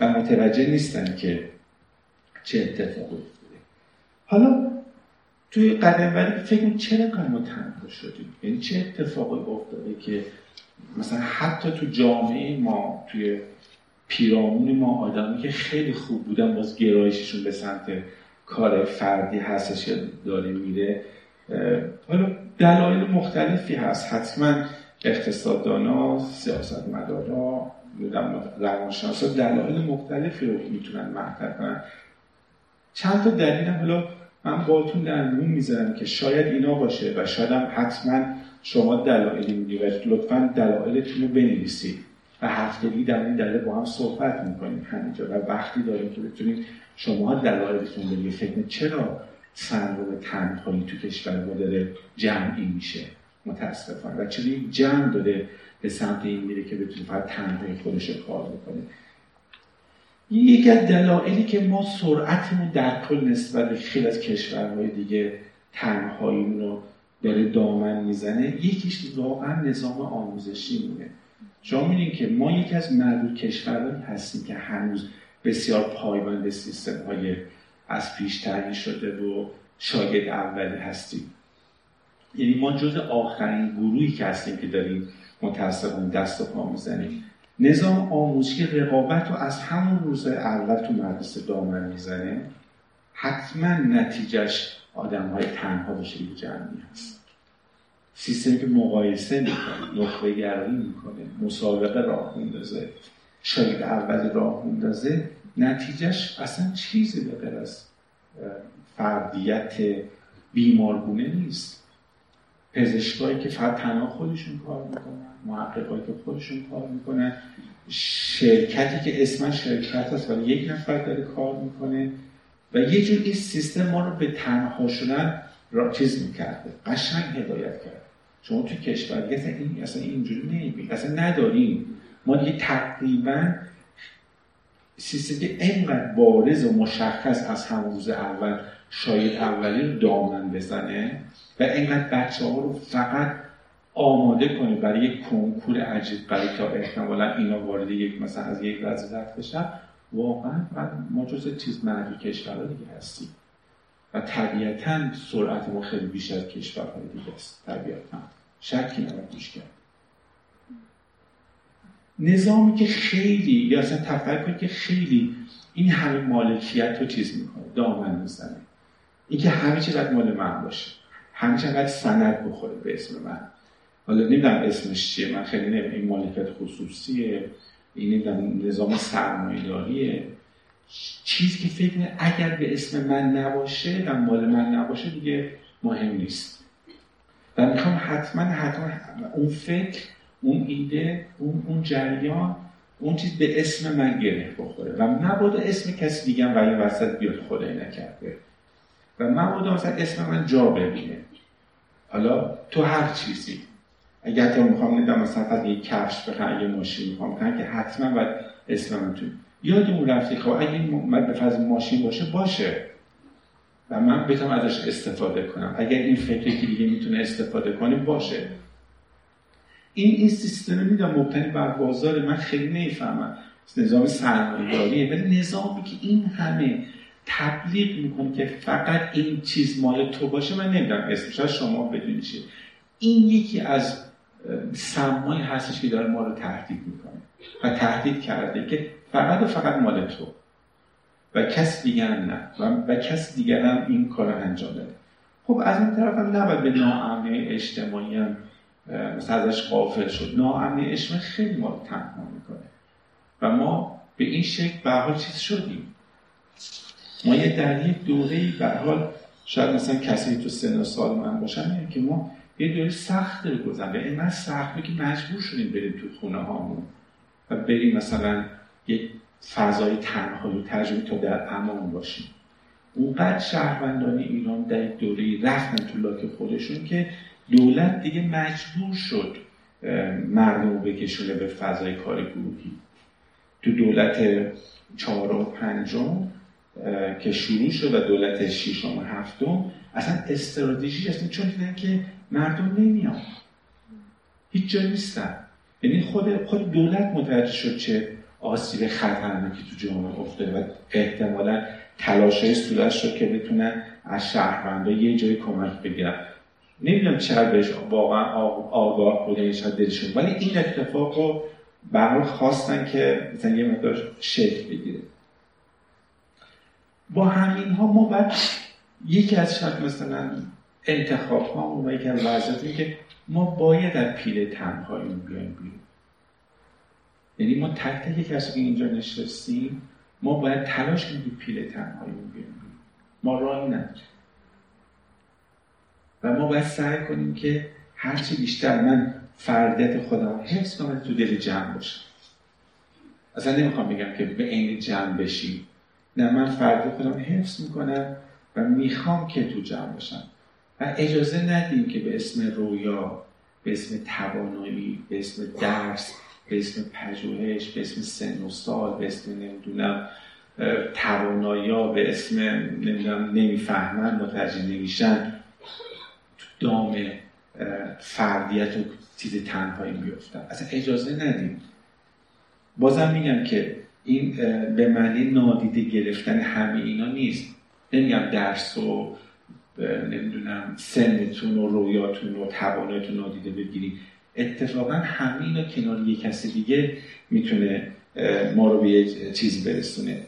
S3: و متوجه نیستن که چه اتفاقی افتاده. حالا توی قدم ولی فکر چرا ما تنها شدیم؟ یعنی چه اتفاقی افتاده که مثلا حتی تو جامعه ما توی پیرامون ما آدمی که خیلی خوب بودن باز گرایششون به سمت کار فردی هستش که داره میره حالا دلایل مختلفی هست. حتما اقتصاددانا سیاست مدارا روانشناسا دلایل مختلفی رو می‌تونن مطرح کنن. چند تا دلیل حالا من باتون در میون می‌ذارم که شاید اینا باشه و شاید هم حتما شما دلایلی میگی و لطفا دلایلتون رو بنویسید. و هفتگی در این دلیل با هم صحبت می‌کنیم همینجا و وقتی داریم که بتونید شما دلایلتون رو فکر چرا سندروم تنهایی تو کشور ما داره جمعی میشه؟ متاسفانه. و چرا جمع داره به سمت این میره که بتونه فقط تنهایی خودش کار بکنه یکی از دلایلی که ما سرعتمون در کل نسبت به خیلی از کشورهای دیگه تنهایی رو داره دامن می‌زنه یکیش واقعا نظام آموزشی مونه. شما میدین که ما یکی از معدود کشورهایی هستیم که هنوز بسیار پایبند سیستم های از پیش شده و شاگرد اولی هستیم. یعنی ما جز آخرین گروهی که هستیم که داریم متاسفانه دست و پا می‌زنیم. نظام آموزشی رقابت رو از همون روز اول تو مدرسه دامن می‌زنه حتما نتیجهش آدم های تنها به شکل جمعی هست. سیستمی که مقایسه می‌کنه نخبه گرایی می‌کنه مسابقه راه میندازه شاید اول راه میندازه نتیجهش اصلا چیزی به از فردیت بیمارگونه نیست. پزشکایی که فقط تنها خودشون کار می‌کنن. محققایی که خودشون کار می‌کنن. شرکتی که اسم شرکت هست ولی یک نفر داره کار می‌کنه و یه جور این سیستم ما رو به تنها شدن را چیز می‌کرده. قشنگ هدایت کرد شما تو کشور اصلا این اصلا اینجوری نمی‌بینید اصلا نداریم. ما دیگه تقریبا سیستم که اینقدر بارز و مشخص از همون روز اول شاید اولی رو دامن بزنه و اینقدر بچه ها رو فقط آماده کنه برای یک کنکور عجیب برای تا احتمالا اینا وارد یک مثلا از یک وضعیت بشن واقعا ما جز چیز معدود کشورها دیگه هستیم. و طبیعتا سرعت ما خیلی بیشتر از کشورهای دیگه است طبیعتا. شکی نباید کرد. نظامی که خیلی یا اصلا تفکر که خیلی این همه مالکیت رو چیز می‌کنه دامن می‌زنه. اینکه همه چی مال من باشه. همه باید سند بخوره به اسم من. حالا نمی‌دونم اسمش چیه من خیلی نمی‌دونم. این مالکت خصوصیه؟ این نظام سرمایه‌داریه؟ چیزی که فکر اگر به اسم من نباشه و مال من نباشه دیگه مهم نیست. و می‌خوام حتما حتما اون فکر اون ایده اون, اون جریان اون چیز به اسم من گره بخوره. و مبادا اسم کسی دیگه و این وسط بیاد خدای نکرده. و مبادا مثلا اسم من جا ببینه. حالا تو هر چیزی. اگر تو می‌خوام ندم مثلا از یک کفش بخوام یه ماشین می‌خوام کنم که حتما باید اسم من تو یادمون رفته خب اگه این به فضل ماشین باشه باشه. و من بتونم ازش استفاده کنم. اگر این فکری که دیگه می‌تونه استفاده کنه باشه. این این سیستم میدم مبتنی بر بازار من خیلی نمی‌فهمم. نظام سرمایه‌داریه. ولی نظامی که این همه تبلیغ می‌کنه که فقط این چیز مال تو باشه من نمی‌دونم اسمش. شما بدونید این یکی از سمایی هستش که داره ما رو تهدید می‌کنه و تهدید کرده که فقط و فقط مال تو. و کس دیگر نه. و, و کس دیگر هم این کار رو انجام داده. خب از این طرف هم نباید به ناامنی اجتماعی هم مثلا ازش قافل شد. ناامنی اجتماعی خیلی ما رو تنها می‌کنه. و ما به این شکل به حال چیز شدیم. ما یه در یک دوره به حال شاید مثلا کسی تو سن و سال من باشن که ما یه دوره سخت رو گذرم به اینقدر سخت که مجبور شدیم بریم تو خونه هامون. و بریم مثلا یک فضای تنهایی تجربه تا در امان باشیم. اونقدر شهروندان ایران در دوره رفتن تو لاک خودشون که دولت دیگه مجبور شد مردم بکشونه به فضای کار گروهی. تو دولت چهار و پنجم که شروع شد و دولت ششم و هفتم اصلا استراتژی اصلا چون دیدن که مردم نمیان. هیچ جا نیستن. یعنی خود خود دولت متوجه شد چه آسیب خطرناکی تو جامعه افتاده و احتمالا تلاشای صورت شد که بتونن از شهروندا یه جای کمک بگیرن. نمی‌دونم چقدر بهش واقعا آگاه بوده یا شاید دلشون. ولی این اتفاق رو برای خواستن که مثلا یه مقدار شکل بگیره. با همین ها ما باید یکی از شاید مثلا انتخاب ها و یکی از وضعیتی که ما باید در پیل تنهایی بیایم بیرون. یعنی ما تک تک کسی که اینجا نشستیم ما باید تلاش کنیم پیل تنهایی بیایم بیرون. ما راهی نداریم و ما باید سعی کنیم که هرچی بیشتر من فردیت خودم حفظ کنم تو دل جمع باشم. اصلا نمی‌خوام بگم که به عین جمع بشیم. نه من فردیت خودم حفظ می‌کنم و می‌خوام که تو جمع باشم. و اجازه ندیم که به اسم رویا به اسم توانایی به اسم درس به اسم پژوهش به اسم سن و سال به اسم نمی‌دونم توانایی به اسم نمی‌دونم نمی‌فهمن متوجه نمیشن. تو دام فردیت و چیز تنهایی میفتن اصلا اجازه ندیم. بازم میگم که این به معنی نادیده گرفتن همه اینا نیست. نمیگم درس و نمی‌دونم سنتون و رویاتون و توانایتون نادیده بگیریم اتفاقا همه اینا کنار یک کسی دیگه می‌تونه ما رو به یه چیزی برسونه.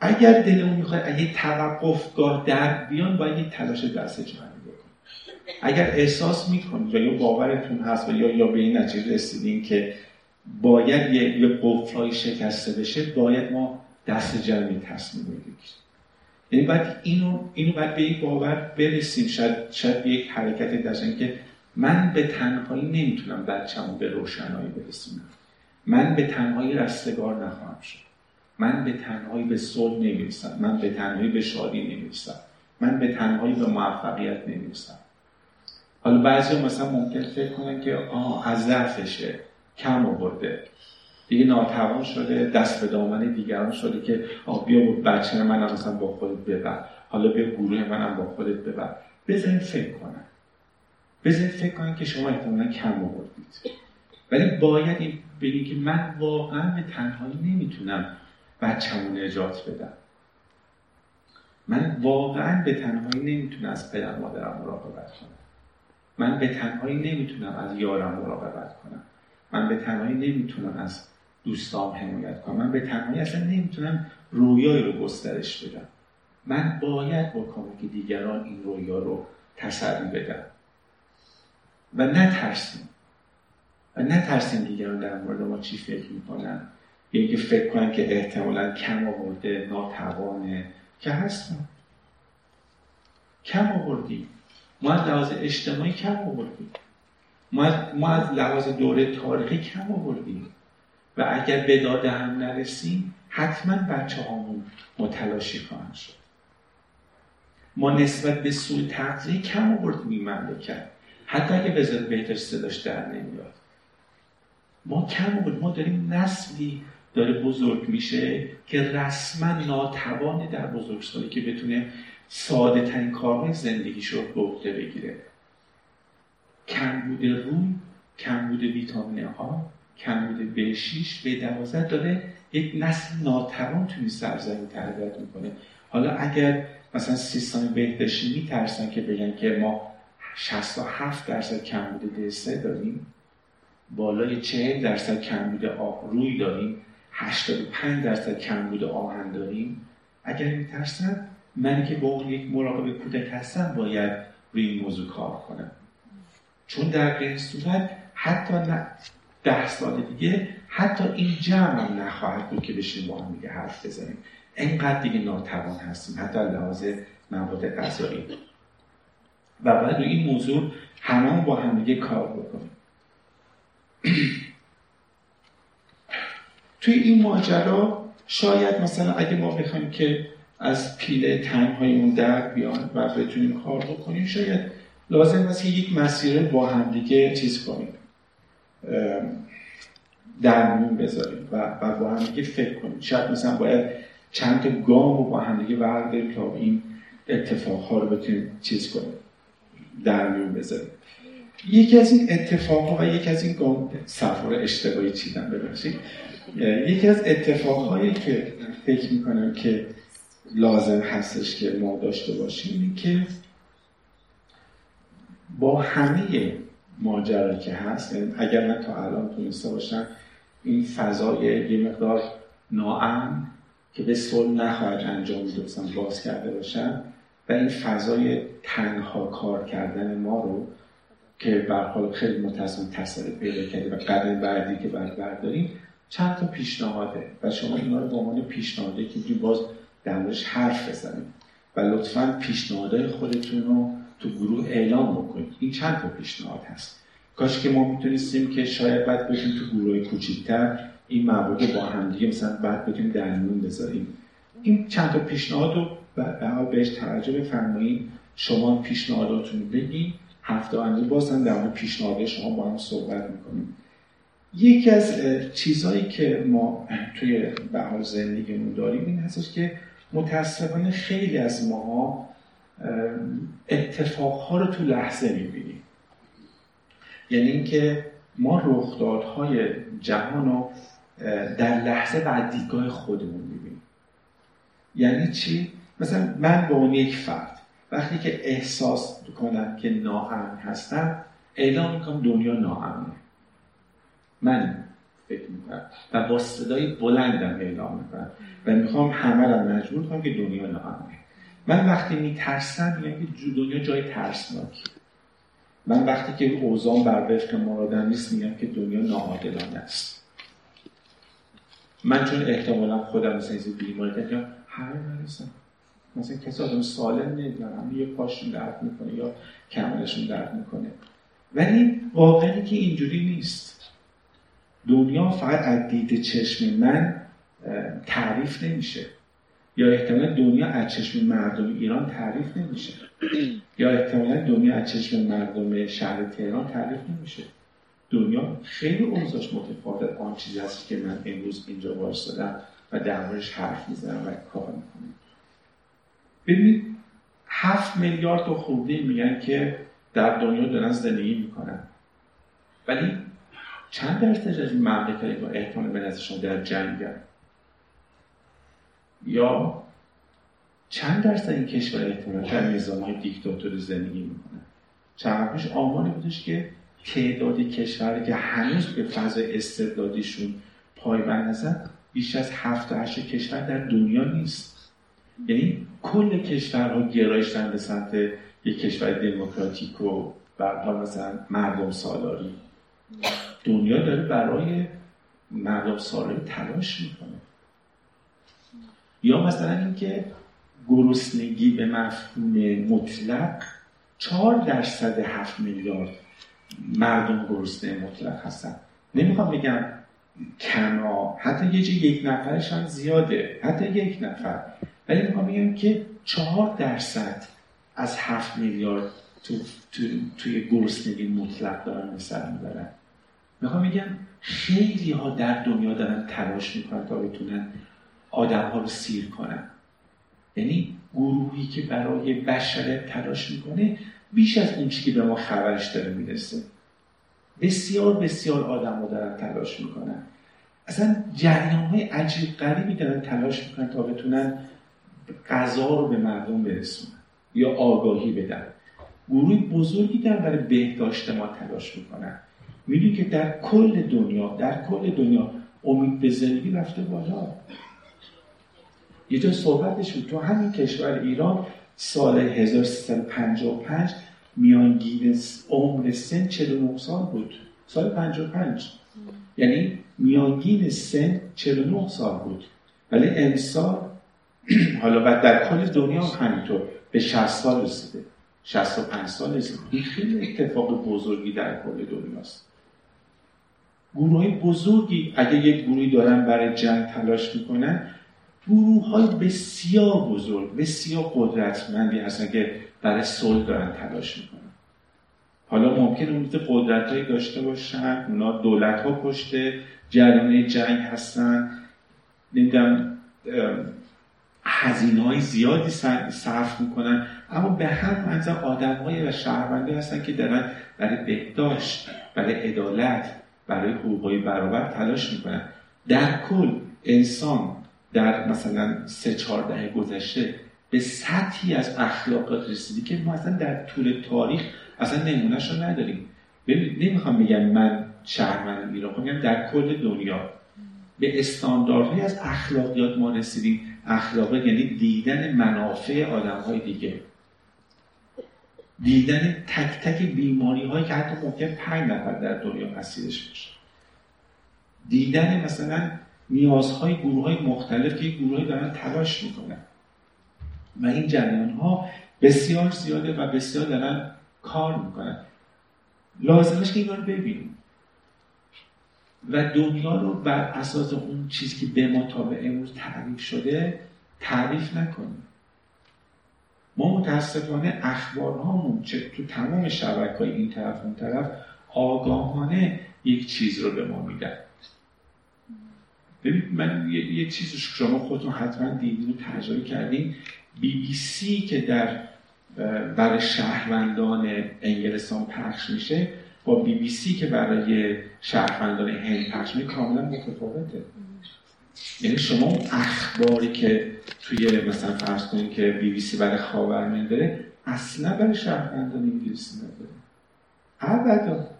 S3: اگر دلمون می‌خواد اگه توقفگاه در بیان باید یه تلاش دست جمعی بکن اگر احساس می‌کنید یا باورتون هست و یا یا به این نتیجه رسیدین که باید یه, یه قفلای شکسته بشه باید ما دست جمعی تصمیم بگیریم. یعنی باید اینو اینو باید به یک باور برسیم. شاید شاید به یک حرکت داشتن که من به تنهایی نمی‌تونم بچه‌مو به روشنایی برسونم. من به تنهایی رستگار نخواهم شد. من به تنهایی به صلح نمی‌رسم. من به تنهایی به شادی نمی‌رسم. من به تنهایی به موفقیت نمی‌رسم. حالا بعضی مثلا ممکن فکر کنن که آه از ضعفشه. کم آورده. دیگه ناتوان شده دست به دامن دیگران شده که آه بیا بچه من مثلا با خودت ببر. حالا بیا گروه منم با خودت ببر. بذارین فکر کنن. بذارین فکر کنن که شما احتمالا کم آوردید. ولی باید این بگید که من واقعا به تنهایی نمی‌تونم بچه‌مو نجات بدم. من واقعا به تنهایی نمی‌تونم از پدر مادرم مراقبت کنم. من به تنهایی نمی‌تونم از یارم مراقبت کنم. من به تنهایی نمی‌تونم از دوستام حمایت کنم. من به تنهایی اصلا نمی‌تونم رویای رو گسترش بدم. من باید با کمک دیگران این رویا رو تسری بدم و نترسیم. و نترسیم دیگران در مورد ما چی فکر می‌کنن. یا اینکه فکر کنن که احتمالا کم آورده ناتوانه. که هستم کم آوردیم. ما از لحاظ اجتماعی کم آوردیم. ما از, ما از لحاظ دوره تاریخی کم آوردیم. و اگر به داده هم نرسیم حتما بچه هامون متلاشی خواهند شد. ما نسبت به سوی تغذیه کم آوردیم این مملکت. حتی اگه بذار بهتر صداش در نمیاد. ما کم آوردیم. ما داریم نسلی داره بزرگ میشه که رسما ناتوانه در بزرگسالی که بتونه ساده ترین کارهای زندگیش رو به عهده بگیره. کمبود روی کمبود ویتامین ها کمبود به 6 به 12 داره یک نسل ناتوان توی سرزمین تربیت می‌کنه. حالا اگر مثلا سیستان بهداشتی میترسن که بگن که ما 67 درصد کمبود D3 داریم بالای 40 درصد کمبود روی داریم 85 درصد کمبود آهن داریم اگر میترسن من که عنوان یک مراقب کودک هستم باید روی این موضوع کار کنم. چون در غیر صورت حتی نه ده سال دیگه حتی این جمع هم نخواهد بود که بشیم با هم دیگه حرف بزنیم. اینقدر دیگه ناتوان هستیم حتی لحاظ مواد غذایی. و باید روی این موضوع همه با هم دیگه کار بکنیم. توی این ماجرا شاید مثلا اگه ما بخوایم که از پیله تنهایمون در بیان و بتونیم کار بکنیم شاید لازم است که یک مسیر با همدیگه چیز کنیم. درمون بذاریم و, با همدیگه فکر کنیم. شاید مثلا باید چند تا گام رو با همدیگه برداریم تا این اتفاقها رو بتونیم چیز کنیم. درمیون بذاریم. یکی از این اتفاقها و یکی از این گام سفر اشتباهی چیدم ببخشید. یکی از اتفاقهایی که فکر می‌کنم که لازم هستش که ما داشته باشیم این که با همه ماجرا که هست یعنی اگر من تا الان تونسته باشم این فضای یه مقدار ناامن که به صلح نخواهد انجام میدوستم باز کرده باشم و این فضای تنها کار کردن ما رو که برحال خیلی متاسم تسلی پیدا کرده و قدم بعدی که باید برداریم چند تا پیشنهاده و شما اینا رو به عنوان پیشنهاده که باز درش حرف بزنید و لطفا پیشنهادهای خودتون رو تو گروه اعلام بکنید این چند تا پیشنهاد هست؟ کاش که ما می‌تونستیم که شاید بعد بتونیم تو گروه کوچیکتر این موارد با همدیگه مثلا بعد بتونیم در میون بذاریم. این چند تا پیشنهاد رو به بهش توجه بفرمایید شما پیشنهاداتون بگین. هفته آینده بازم در مورد پیشنهاد شما با هم صحبت می‌کنیم. یکی از چیزهایی که ما توی به زندگیمون داریم این هستش که متاسفانه خیلی از ماها اتفاقها رو تو لحظه می‌بینیم. یعنی اینکه ما رخدادهای جهان رو در لحظه و دیدگاه خودمون می‌بینیم. یعنی چی؟ مثلا من به اون یک فرد وقتی که احساس کنم که ناامن هستم اعلام می‌کنم دنیا ناامنه. من فکر می‌کنم و با صدای بلندم اعلام می‌کنم و می‌خوام همه را مجبور کنم که دنیا ناامنه. من وقتی میترسم میگم که دنیا جای ترسناکی. من وقتی که اوزان بر وفق مرادم نیست میگم که دنیا ناعادلانه است. من چون احتمالا خودم مثلا بیماری دارم همه نرسم مثلا کسی آدم سالم نمی‌دونم یه پاشون درد می‌کنه یا کمرشون درد می‌کنه. ولی واقعی که اینجوری نیست. دنیا فقط از دید چشم من تعریف نمیشه. یا احتمالا دنیا از چشم مردم ایران تعریف نمیشه. یا احتمالا دنیا از چشم مردم شهر تهران تعریف نمیشه. دنیا خیلی اوضاعش متفاوت. آن چیزی هست که من امروز اینجا وایستادم و دربارش حرف می‌زنم و کار می‌کنم. ببینید هفت میلیارد و خورده میگن که در دنیا دارن زندگی می‌کنن. ولی چند درصد از مملکت با احتمال به نظر در جنگن یا چند درصد این کشور احتمال در نظامی دیکتاتوری زندگی می‌کنه؟ چند پیش آماری بودش که تعداد کشوری که هنوز به فضای استبدادیشون پایبند هستن بیش از هفت هشت کشور در دنیا نیست. یعنی کل کشورها گرایش به سمت یک کشور دموکراتیک و بر مثلا مردم سالاری. دنیا داره برای مردم سالاری تلاش می‌کنه. یا مثلا اینکه گرسنگی به مفهوم مطلق چهار درصد هفت میلیارد مردم گرسنه مطلق هستن. نمی‌خوام بگم کنا حتی یه جا یک نفرش هم زیاده حتی یک نفر. ولی می‌خوام بگم که چهار درصد از هفت میلیارد تو, تو، توی گرسنگی مطلق دارن مثل می‌برن می‌خوام بگم خیلی ها در دنیا دارن تلاش می‌کنن تا بتونن آدم ها رو سیر کنن. یعنی گروهی که برای بشریت تلاش می‌کنه بیش از اون که به ما خبرش داره می‌رسه. بسیار بسیار آدم ها دارن تلاش می‌کنن. اصلا جریان های عجیب غریبی دارن تلاش می‌کنن تا بتونن غذا رو به مردم برسونن یا آگاهی بدن. گروه بزرگی در برای بهداشت ما تلاش می‌کنن. می‌دونی که در کل دنیا در کل دنیا امید به زندگی رفته بالا. یه جا صحبتش بود. تو همین کشور ایران سال 1355 میانگین عمر سن 49 سال بود. سال 55 یعنی میانگین سن 49 سال بود. ولی امسال [CLEARS THROAT] حالا بعد در کل دنیا همینطور به 60 سال رسیده. 65 سال رسیده. این خیلی اتفاق بزرگی در کل دنیاست. گروه بزرگی اگه یک گروهی دارن برای جنگ تلاش می‌کنن گروه های بسیار بزرگ بسیار قدرتمندی هستن که برای صلح دارن تلاش می‌کنن. حالا ممکن اون قدرت هایی داشته باشن اونا دولت ها پشت جریان جنگ هستن. نمی‌دونم هزینه های زیادی صرف می‌کنن. اما به هم منظر آدم های و شهرونده هستن که دارن برای بهداشت برای عدالت برای حقوقی برابر تلاش می‌کنن. در کل انسان در مثلا سه چهار دهه گذشته به سطحی از اخلاقات رسیدی که ما اصلا در طول تاریخ اصلا نمونهش رو نداریم. نمی‌خوام بگم من شهرمند ایران میگم در کل دنیا. به استانداردهای از اخلاقیات ما رسیدیم. اخلاق یعنی دیدن منافع آدم های دیگه. دیدن تک تک بیماری هایی که حتی ممکن پنج نفر در دنیا اسیرش باشه دیدن مثلا نیازهای گروه های مختلف که گروه دارن تلاش می‌کنن. و این جریان ها بسیار زیاده و بسیار دارن کار می‌کنن. لازمش که اینا رو ببینیم. و دنیا رو بر اساس اون چیزی که به ما تا به امروز تعریف شده تعریف نکنیم. ما متاسفانه اخبارهامون چه تو تمام شبکه های این طرف اون طرف آگاهانه یک چیز رو به ما میدن. ببین من یه, یه چیز شما خودتون حتما دیدین و تجربه کردین. بی بی سی که در برای شهروندان انگلستان پخش میشه با بی بی سی که برای شهروندان هند پخش میشه کاملا متفاوته. یعنی شما اخباری که توی مثلا فرض کنید که بی بی سی برای خاورمیانه داره اصلا برای شهروندان انگلیسی نداره. ابدا.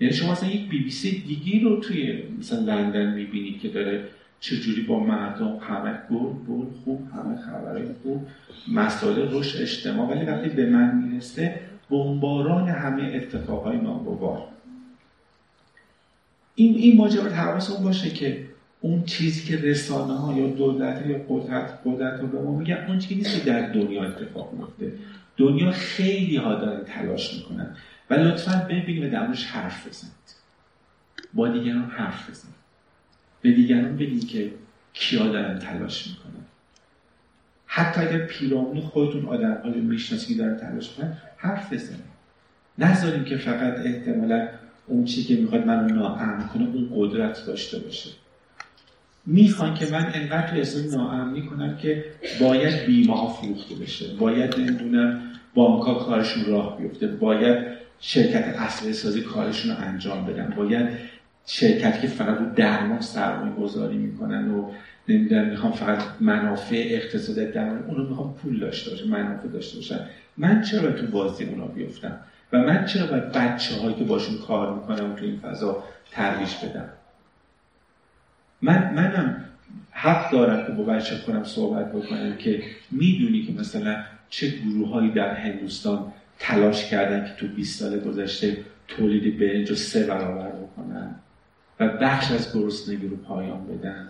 S3: یعنی شما اصلا یک بی بی سی دیگه ای رو توی مثلا لندن می‌بینید که داره چجوری با مردم همه گل گل خوب همه خبرهای خوب مسائل رشد اجتماع ولی وقتی به من می‌رسه بمباران همه اتفاقهای ناگوار. این این ماجرا حواسمون باشه که اون چیزی که رسانه ها یا دولت یا قدرت قدرت رو به ما میگن اون چیزی در دنیا اتفاق میفته دنیا خیلی ها دارن تلاش می‌کنن. و لطفا ببینید و حرف بزنید. با دیگران حرف بزنید. به دیگران بگید که کیا دارن تلاش می‌کنن. حتی اگر پیرامون خودتون آدم های می‌شناسی که دارن تلاش می‌کنن حرف بزنید. نذاریم که فقط احتمالا اون چیزی که می‌خواد منو ناامن کنه اون قدرت داشته باشه. می‌خوان که من انقدر تو اسم ناامنی کنم که باید بیمه ها فروخته بشه. باید نمی‌دونم بانک ها کارشون راه بیفته. باید شرکت اصلی سازی کارشون رو انجام بدن. باید شرکتی که فقط رو درمان سرمایه گذاری می‌کنن و نمی‌دونم می‌خوام فقط منافع اقتصاد درمان اونو می‌خوام پول داشته باشه منافع داشته باشن من چرا تو بازی اونا بیفتم؟ و من چرا باید بچه هایی که باشون کار می‌کنم تو این فضا ترویج بدم؟ من منم حق دارم که با بچه کنم صحبت بکنم که می‌دونی که مثلا چه گروه هایی در هندوستان تلاش کردن که تو 20 سال گذشته تولید برنج رو سه برابر بکنن و بخش از گرسنگی رو پایان بدن.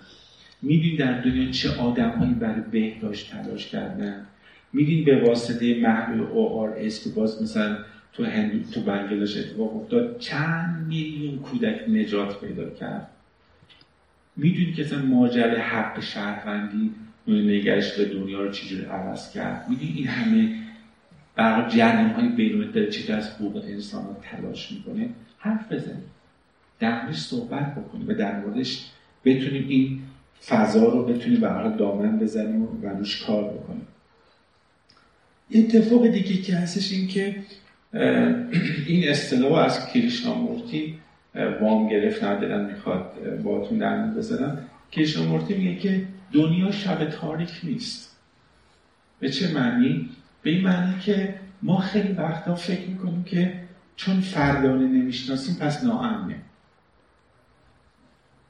S3: میدین در دنیا چه آدمهایی برای بهداشت تلاش کردن؟ میدین به واسطه محل او آر اس که باز مثلا تو هندو تو بنگلادش اتفاق افتاد چند میلیون کودک نجات پیدا کرد. می‌دونی که مثلا ماجر حق شهروندی نگرش به دنیا رو چجوری عوض کرد؟ می‌دونی این همه برای جرنم های داره چی از حقوق انسان رو تلاش می‌کنه. حرف بزنیم. در موردش صحبت بکنیم و در موردش بتونیم این فضا رو بتونیم به دامن بزنیم و روش کار بکنیم. اتفاق دیگه که هستش این که این اصطلاح از کریشنامورتی وام گرفت ندارن می‌خواد باتون در بزنم. کریشنامورتی میگه که دنیا شب تاریک نیست. به چه معنی؟ به این معنی که ما خیلی وقتا فکر می‌کنیم که چون فردانه نمی‌شناسیم پس ناامنه.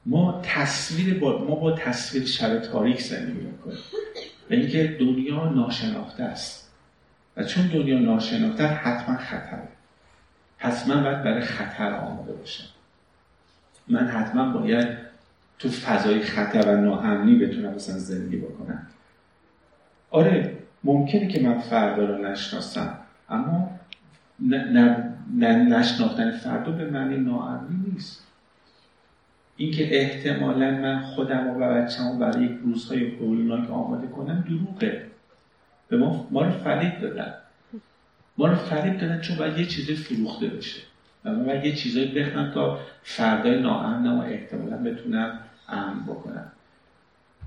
S3: ما تصویر با ما با تصویر شب تاریک زندگی می‌کنیم. و اینکه دنیا ناشناخته است. و چون دنیا ناشناخته حتما خطره. پس باید برای خطر آماده باشم. من حتما باید تو فضای خطر و ناامنی بتونم مثلا زندگی بکنم. آره ممکنه که من فردا رو نشناسم اما نشناختن فردا به معنی ناامنی نیست. اینکه احتمالا من خودم و بچه‌مو برای یک روزهای هولناک آماده کنم دروغه. به ما ما رو فریب دادن. ما رو فریب دادن چون باید یه چیزی فروخته بشه. و من باید یه چیزایی بخنم تا فردای ناامنم و احتمالا بتونم امن بکنم.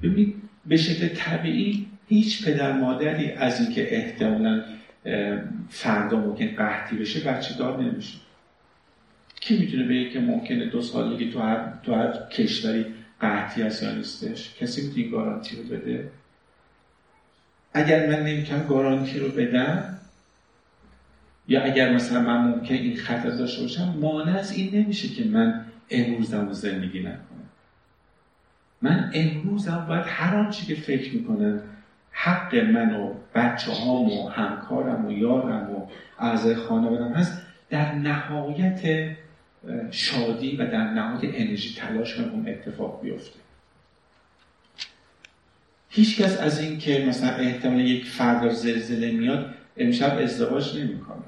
S3: ببینید به شکل طبیعی هیچ پدر مادری از اینکه احتمالا فردا ممکن قحطی بشه بچه دار نمیشه. کی می‌تونه بگه که ممکنه دو سالگی تو هر, تو هر کشوری قحطی هست یا نیستش؟ کسی می‌تونه گارانتی رو بده؟ اگر من نمی‌تونم گارانتی رو بدم یا اگر مثلا من ممکن این خطر داشته باشم مانع از این نمیشه که من امروزم رو زندگی نکنم. من امروزم باید هر آنچه که فکر می‌کنم حق من و بچه هام و همکارم و یارم و اعضای خانوادم هست در نهایت شادی و در نهایت انرژی تلاش کنم اون اتفاق بیفته. هیچکس از این که مثلا احتمال یک فردا زلزله میاد امشب ازدواج نمی‌کنه.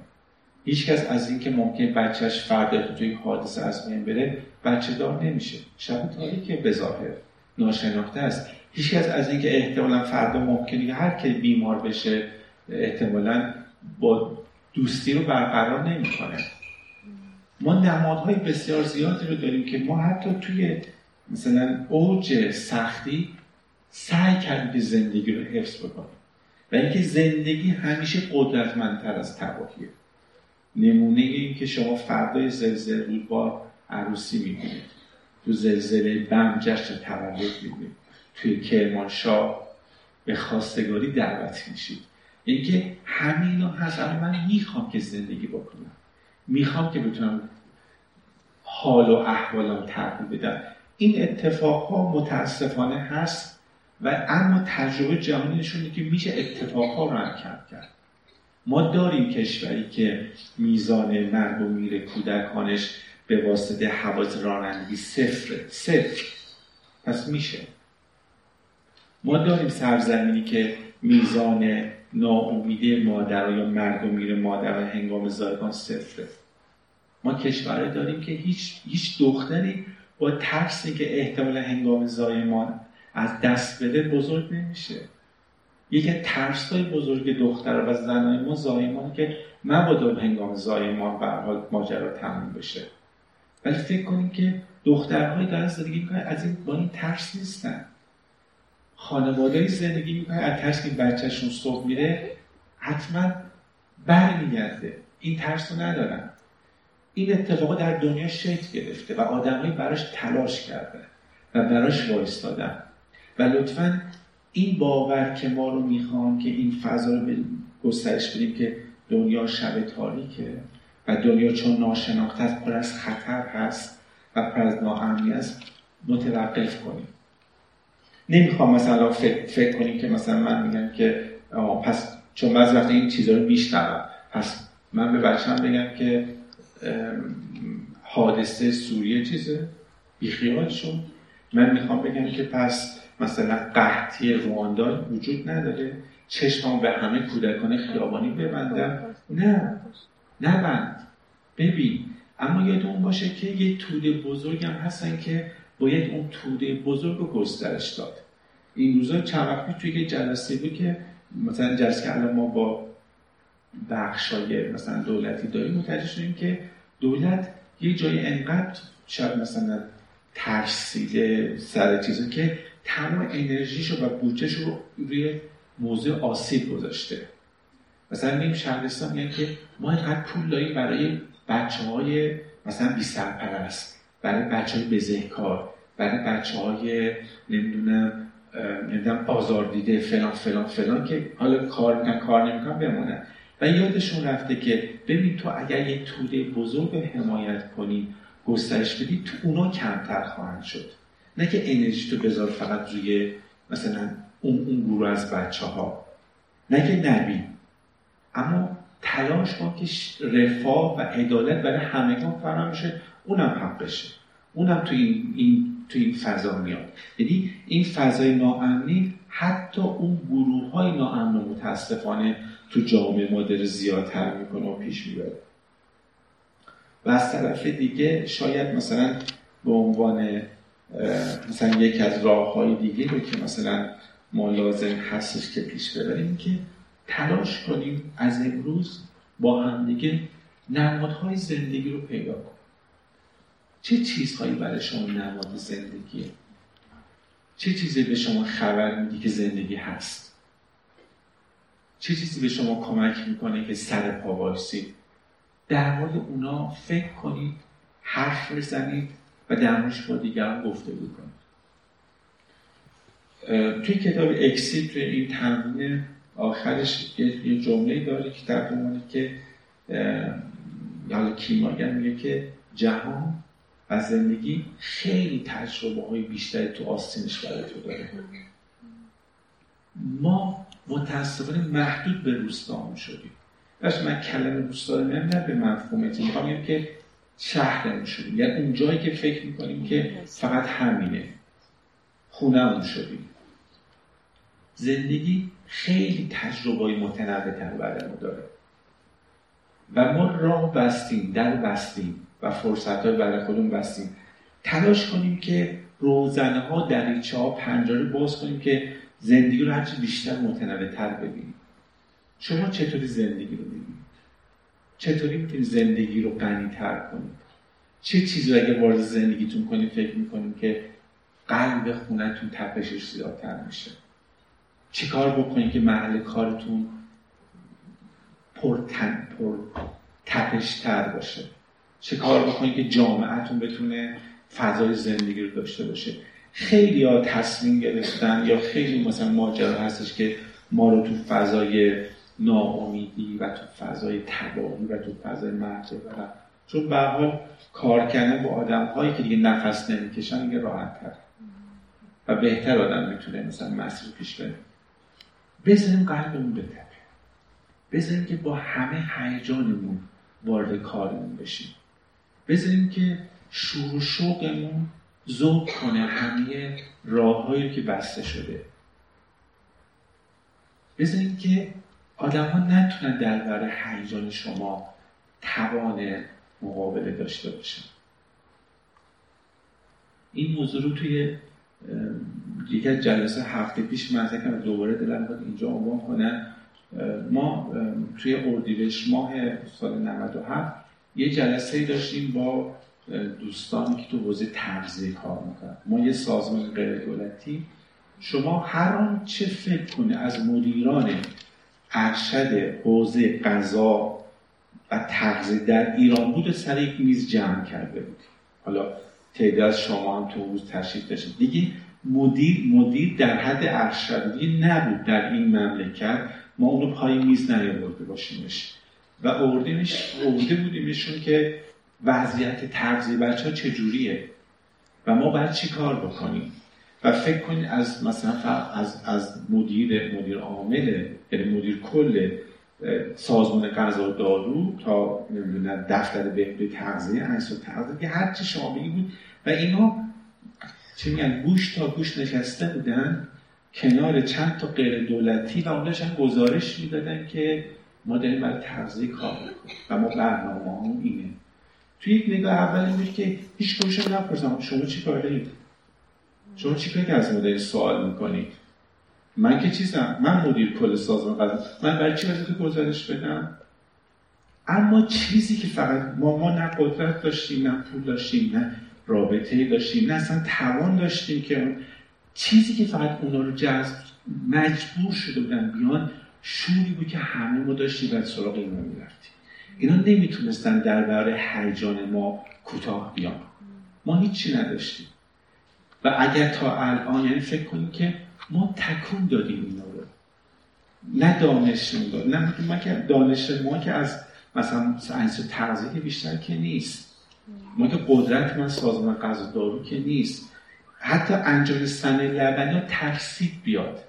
S3: هیچکس از این که ممکن بچهش فردا توی حادثه از بین بره بچه دار نمیشه. شب تاریکه به ظاهر. ناشناخته است. هیچکس از اینکه احتمالا فردا ممکنه که هر کی بیمار بشه احتمالا با دوستی رو برقرار نمی‌کنه. ما نمادهای بسیار زیادی رو داریم که ما حتی توی مثلا اوج سختی سعی کردیم که زندگی رو حفظ بکنیم. و اینکه زندگی همیشه قدرتمندتر از تباهیه. نمونه این که شما فردای زلزله رو با عروسی می‌بینید. تو زلزله بم جشن تولد می‌بینید. توی کرمانشاه به خواستگاری دعوت میشید. اینکه همینا هست اما من می‌خوام که زندگی بکنم. می‌خوام که بتونم حال و احوالم تغییر بدم. این اتفاق ها متاسفانه هست و اما تجربه جهانی نشونه که میشه اتفاق ها رو کرد کرد. ما داریم کشوری که میزان مرگ و میر کودکانش به واسطه حواظ رانندگی صفره صفر. پس میشه. ما داریم سرزمینی که میزان ناامیدی مادر یا مرگ و میر مادر هنگام زایگان صفره. ما کشوری داریم که هیچ, هیچ دختری با ترسی که احتمال هنگام زایمان از دست بده بزرگ نمیشه. یکی ترس های بزرگ دختر و زنای ما زایمان که مبادا هنگام زایمان به حال ماجرا تموم بشه. ولی فکر کنیم که دخترهای دارن زندگی می‌کنن از این با این ترس نیستن. خانواده زندگی می‌کنن از ترس که بچهشون صبح میره حتما برمیگرده. این ترس رو ندارن. این اتفاق در دنیا شکل گرفته و آدمایی براش تلاش کردن و براش وایستادن. و لطفا این باور که ما رو می‌خوان که این فضا رو گسترش بدیم که دنیا شب تاریکه و دنیا چون ناشناخته پر از خطر هست و پر از ناامنی است متوقف کنیم. نمی‌خوام مثلا فکر, فکر کنیم که مثلا من میگم که پس چون بعضی وقت این چیزا رو میشنوم. پس من به بچم بگم که حادثه سوریه چیزه؟ بیخیال شد من می‌خوام بگم که پس مثلا قحطی رواندا وجود نداره. چشمم به همه کودکان خیابانی ببندم. نه. نبند. ببین. اما یادمون باشه که یه توده بزرگ هم هستن که باید اون توده بزرگ رو گسترش داد. این روزا چند وقت توی یه جلسه بود که مثلا جلسه که الان ما با بخشای مثلا دولتی داریم متوجه شدیم که دولت یه جای انقدر شاید مثلا ترسیده سر چیزی که تمام انرژیشو و بودجهش رو روی موضوع آسیب گذاشته. مثلا نیم شهرستان میگن که ما اینقدر پول داریم برای بچه های مثلا بی سرپرست برای بچه های بزهکار برای بچه های نمی‌دونم نمی‌دونم آزار دیده فلان فلان فلان که حالا کار میکن کار نمیکن بمونن. و یادشون رفته که ببین تو اگر یه توده بزرگ حمایت کنی گسترش بدی تو اونا کمتر خواهند شد. نه که انرژی تو بذار فقط روی مثلا اون, اون گروه از بچه ها نه که نبی اما تلاش کن که رفاه و عدالت برای همگان فراهم بشه اونم حقشه اونم تو این, این تو این فضا میاد. یعنی این فضای ناامنی حتی اون گروه های ناامن متاسفانه تو جامعه ما داره زیادتر می‌کنه و پیش می‌بره. و از طرف دیگه شاید مثلا به عنوان مثلا یک از راه های دیگه رو که مثلا ما لازم هستش که پیش ببریم که تلاش کنیم از امروز با هم دیگه نمادهای زندگی رو پیدا کنیم. چه چیزهایی برای شما نماد زندگیه؟ چه چیزی به شما خبر میدی که زندگی هست؟ چه چیزی به شما کمک می‌کنه که سر پا در مورد اونا فکر کنید حرف بزنید و در موردش با دیگران گفته کنید. توی کتاب اکسید توی این تمرین آخرش یه جمله داره که در که حالا کیماگر میگه که جهان و زندگی خیلی تجربه های بیشتری تو آستینش برای تو داره. ما متاسفانه محدود به روستامون شدیم. بس من کلمه روستا رو نه به مفهومتی می‌خوام که شهرمون شدیم. یعنی اون جایی که فکر می‌کنیم که فقط همینه. خونهمون شدیم. زندگی خیلی تجربه های متنوع تر برای ما داره. و ما راه بستیم در بستیم. و فرصت های برای خودمون بستیم. تلاش کنیم که روزنه ها دریچه ها پنجره باز کنیم که زندگی رو هرچی بیشتر متنوع تر ببینیم. شما چطوری زندگی رو ببینید چطوری می‌تونید زندگی رو غنی تر کنید؟ چه چیزی اگه وارد زندگیتون کنید فکر می‌کنید که قلب خونتون تپشش زیادتر میشه؟ چه کار بکنید که محل کارتون پر, تن، پر تپش تر باشه؟ چه کار بکنید که جامعتون بتونه فضای زندگی رو داشته باشه؟ خیلی ها تصمیم گرفتن یا خیلی مثلا ماجرا هستش که ما رو تو فضای ناامیدی و تو فضای تباهی و تو فضای مرد ببرن. چون به حال کار کردن با آدم هایی که دیگه نفس نمی‌کشن دیگه راحت تر و بهتر آدم می‌تونه مثلا مسیر پیش بره. بذاریم قلبمون بتپه بذاریم که با همه هیجانمون وارد کارمون بشیم. بذاریم که شور شوقمون ذوق کنه همه راههایی که بسته شده. بذاریم که آدم ها نتونن در برای هیجان شما توان مقابله داشته باشن. این موضوع رو توی یکی از جلسه هفته پیش مطرح کردم دوباره دلم اینجا عنوان کنم. ما توی اردیبهشت ماه سال 97 یه جلسه داشتیم با دوستانی که تو حوزه تغذیه کار می‌کنن. ما یه سازمان غیر دولتی. شما هر آن چه فکر کنه از مدیران ارشد حوزه غذا و تغذیه در ایران بود سر یک میز جمع کرده بود حالا تعداد از شما هم تو روز تشریف داشتید دیگه مدیر مدیر در حد ارشدی نبود در این مملکت. ما اونو پای میز نیاورده باشیمش. و اردیمش ارده بودیمشون که وضعیت تغذیه بچه ها چجوریه و ما باید چی کار بکنیم؟ و فکر کنید از مثلا از, از مدیر مدیر عامل یعنی مدیر کل سازمان غذا و دارو تا نمی‌دونم دفتر بهبود تغذیه و تغذیه هر چی شما بگی بود. و اینا چه میگن؟ گوش تا گوش نشسته بودن کنار چند تا غیر دولتی و اونش هم گزارش می‌دادن که ما داریم برای تغذیه کار و ما برنامه هم اینه. توی یک نگاه اول این که هیچ کنش نپرسم شما چی کار دارید؟ شما چی که از ما سوال می‌کنید؟ من که چیزم؟ من مدیر کل سازمان قضا من برای چی باید گزارش بدم؟ اما چیزی که فقط ما ما نه قدرت داشتیم نه پول داشتیم نه رابطه داشتیم نه اصلا توان داشتیم که چیزی که فقط اونا رو جذب مجبور شده بودن بیان شوری بود که همه ما داشتیم و سراغ اینا می‌رفتیم اینا نمی‌تونستن در برای هیجان ما کوتاه بیان. ما هیچی نداشتیم. و اگر تا الان یعنی فکر کنیم که ما تکون دادیم اینا رو. نه دانش داد نه من که دانش ما که از مثلا ساینس تغذیه بیشتر که نیست. ما که قدرت من سازمان غذا دارو که نیست. حتی انجام سن لبنی ترسید بیاد.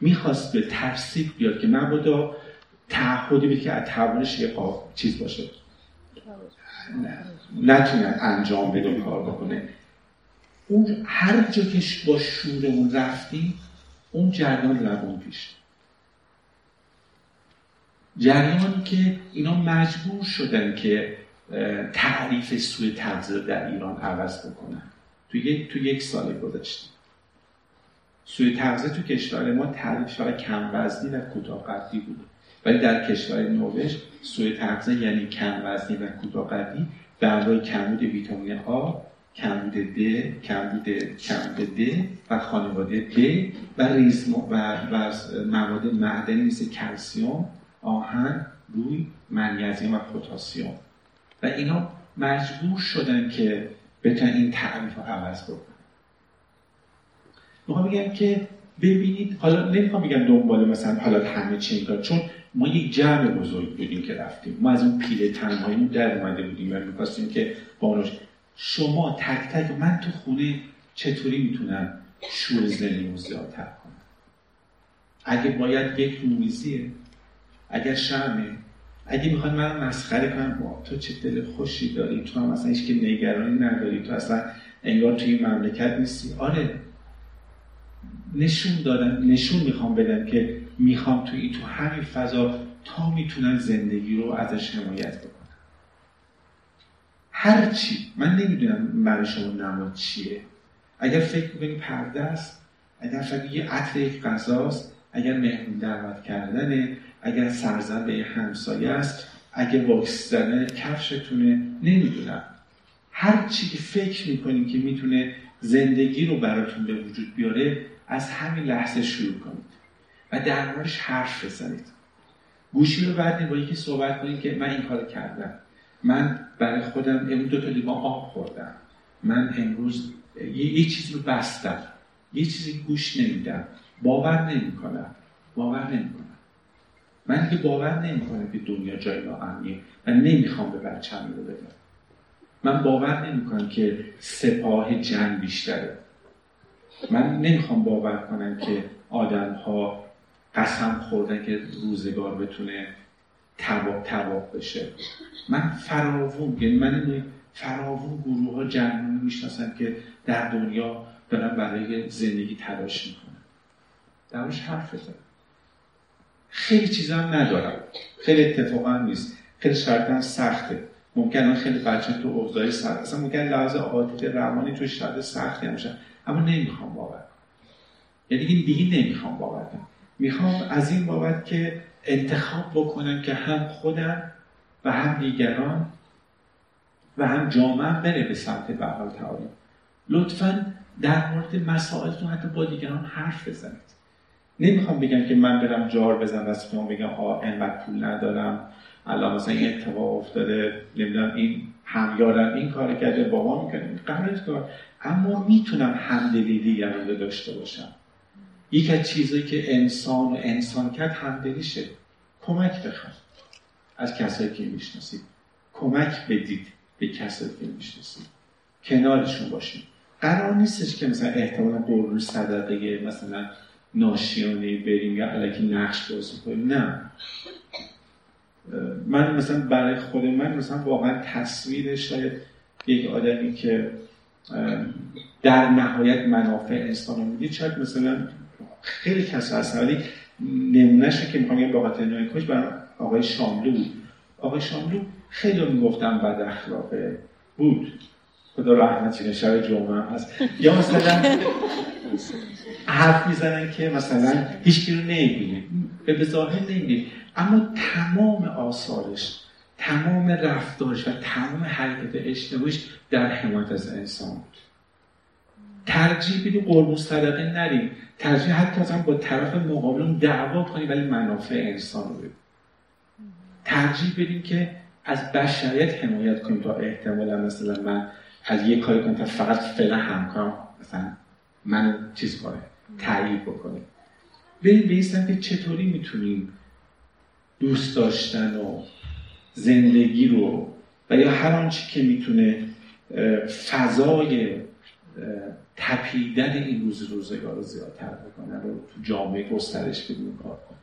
S3: می‌خواست به ترسید بیاد که مبادا تعهدی بید که از توانش یه چیز باشه. نتونه انجام بده کار بکنه. اون هر جا که با شورمون رفتیم اون جریان روان پیش. جریانی که اینا مجبور شدن که تعریف سوی تغذیه در ایران عوض بکنن. تو یک, تو یک سال گذشته. سوی تغذیه تو کشور ما فقط کم وزنی و کوتاه قدی بود. ولی در کشور نروژ سوی تغذیه یعنی کم وزنی و کوتاه قدی به کمبود ویتامین آ کمبود د کمبود کمبود د و خانواده ب و ریزم و, و مواد معدنی مثل کلسیوم آهن روی منیزیم و پتاسیم و اینا مجبور شدن که بتونن این تعریف رو عوض بکنن. می‌خوام بگم که ببینید حالا نمی‌خوام بگم دنبال مثلا حالا همه چی چون ما یک جمع بزرگ بودیم که رفتیم. ما از اون پیله تنهایی در اومده بودیم و می‌خواستیم که با شما تک تک من تو خونه چطوری می‌تونم شور زندگی زیادتر کنم؟ اگه باید یک رومیزیه اگر شرمه اگه می‌خواد من مسخره کنم تو چه دل خوشی داری؟ تو هم اصلا هیچ که نگرانی نداری تو اصلا انگار توی مملکت نیستی. آره نشون دادن نشون می‌خوام بدن که می‌خوام توی تو همین فضا تا می‌تونن زندگی رو ازش حمایت بکنم هر چی. من نمی‌دونم برای شما نماد چیه. اگر فکر کنی پرده است اگر فکر یه عطر یک غذاست اگر مهمون دعوت کردنه اگر سرزن به همسایه است اگر واکس زدن کفشتونه نمی‌دونم. هر چی که فکر می‌کنیم که می‌تونه زندگی رو براتون به وجود بیاره از همین لحظه شروع کنید و در حرف بزنید. گوشی رو بردید با یکی صحبت کنید که من این کار کردم. من برای خودم امروز دو تا لیوان آب خوردم. من امروز یه, چیزی رو بستم. یه چیزی گوش نمیدم. باور نمی‌کنم. باور نمی‌کنم. من که باور نمی‌کنم که دنیا جای ناامنیه و نمی‌خوام به بچه‌م رو بدم. من باور نمی‌کنم که سپاه جنگ بیشتره. من نمی‌خوام باور کنم که آدم ها قسم خوردن که روزگار بتونه تباب تباب بشه. من فراوون یعنی من فراوون گروه ها جنگانی می‌شناسم که در دنیا دارن برای زندگی تلاش می‌کنن. درش حرف بزنم. خیلی چیزا هم ندارم. خیلی اتفاقا نیست. خیلی شرط سخته. ممکنه خیلی بچه تو اوضاعی سخت اصلا ممکن لحاظ عاطفی روانی تو شرط سختی هم اما نمی‌خوام باور یعنی دیگه دیگه نمی‌خوام باور می‌خوام از این بابت که انتخاب بکنم که هم خودم و هم دیگران و هم جامعه بره به سمت بحال تعالی لطفا در مورد مسائلتون حتی با دیگران حرف بزنید. نمی‌خوام بگم که من برم جار بزنم دست شما بگم آ انقدر پول ندارم. الان مثلا این اتفاق افتاده نمی‌دونم این همیارم این کار کرده بابا می‌کنه قرار کار. اما می‌تونم همدلی دیگران رو داشته باشم. یک از چیزایی که انسان و انسان کرد همدلیشه کمک بخواد. از کسایی که می‌شناسید. کمک بدید به کسایی که می‌شناسید. کنارشون باشید. قرار نیستش که مثلا احتمالا قربون صدقه مثلا ناشیانه بریم یا علکی نقش بازی کنیم. نه. من مثلا برای خود من مثلا واقعا تصویر شاید یک آدمی که در نهایت منافع انسان رو می‌دید شاید مثلا خیلی کس هست ولی نمونهش که می‌خوام با خاطر کش برای آقای شاملو بود. آقای شاملو خیلی می‌گفتم بد اخلاقه بود. خدا رحمت کنه شب جمعه هست. یا مثلا حرف می‌زنن که مثلا هیچ رو نمی‌بینه. به ظاهر نمی‌بینه. اما تمام آثارش تمام رفتارش و تمام حرکت اجتماعیش در حمایت از انسان بود. ترجیح بدی قربون صدقه نریم. ترجیح حتی از با طرف مقابلون دعوا کنیم ولی منافع انسان رو ترجیح بدیم که از بشریت حمایت کنیم تا احتمالا مثلا من از یه کاری کنم تا فقط فعلا همکارم مثلا منو چیز کنه تعیید بکنه. بریم به که چطوری می‌تونیم دوست داشتن و زندگی رو و یا هر آنچه که می‌تونه فضای تپیدن این روز روزگار رو زیادتر بکنه رو تو جامعه گسترش بدون کار کنه.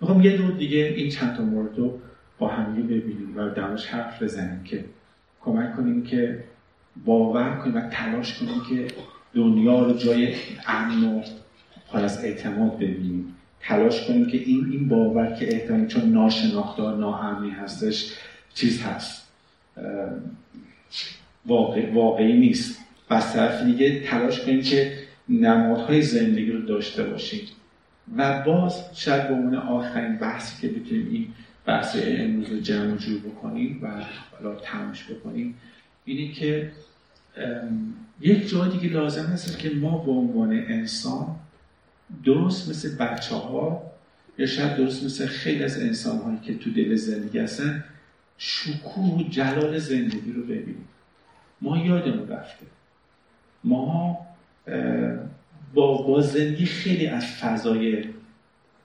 S3: می‌خوام یه دور دیگه این چند تا مورد رو با هم ببینیم و درش حرف بزنیم که کمک کنیم که باور کنیم و تلاش کنیم که دنیا رو جای امن و پر از اعتماد ببینیم. تلاش کنیم که این این باور که احتمال چون ناشناختار ناامنی هستش چیز هست. واقع، واقعی نیست. و از طرف دیگه تلاش کنیم که نمادهای زندگی رو داشته باشیم. و باز شاید به عنوان آخرین بحثی که بتونیم این بحث امروز رو جمع جور بکنیم و حالا تماش بکنیم اینه که یک جای دیگه لازم هست که ما به عنوان انسان درست مثل بچه ها یا شاید درست مثل خیلی از انسان هایی که تو دل زندگی هستن شکوه و جلال زندگی رو ببینیم. ما یادمون رفته. ما با, با زندگی خیلی از فضای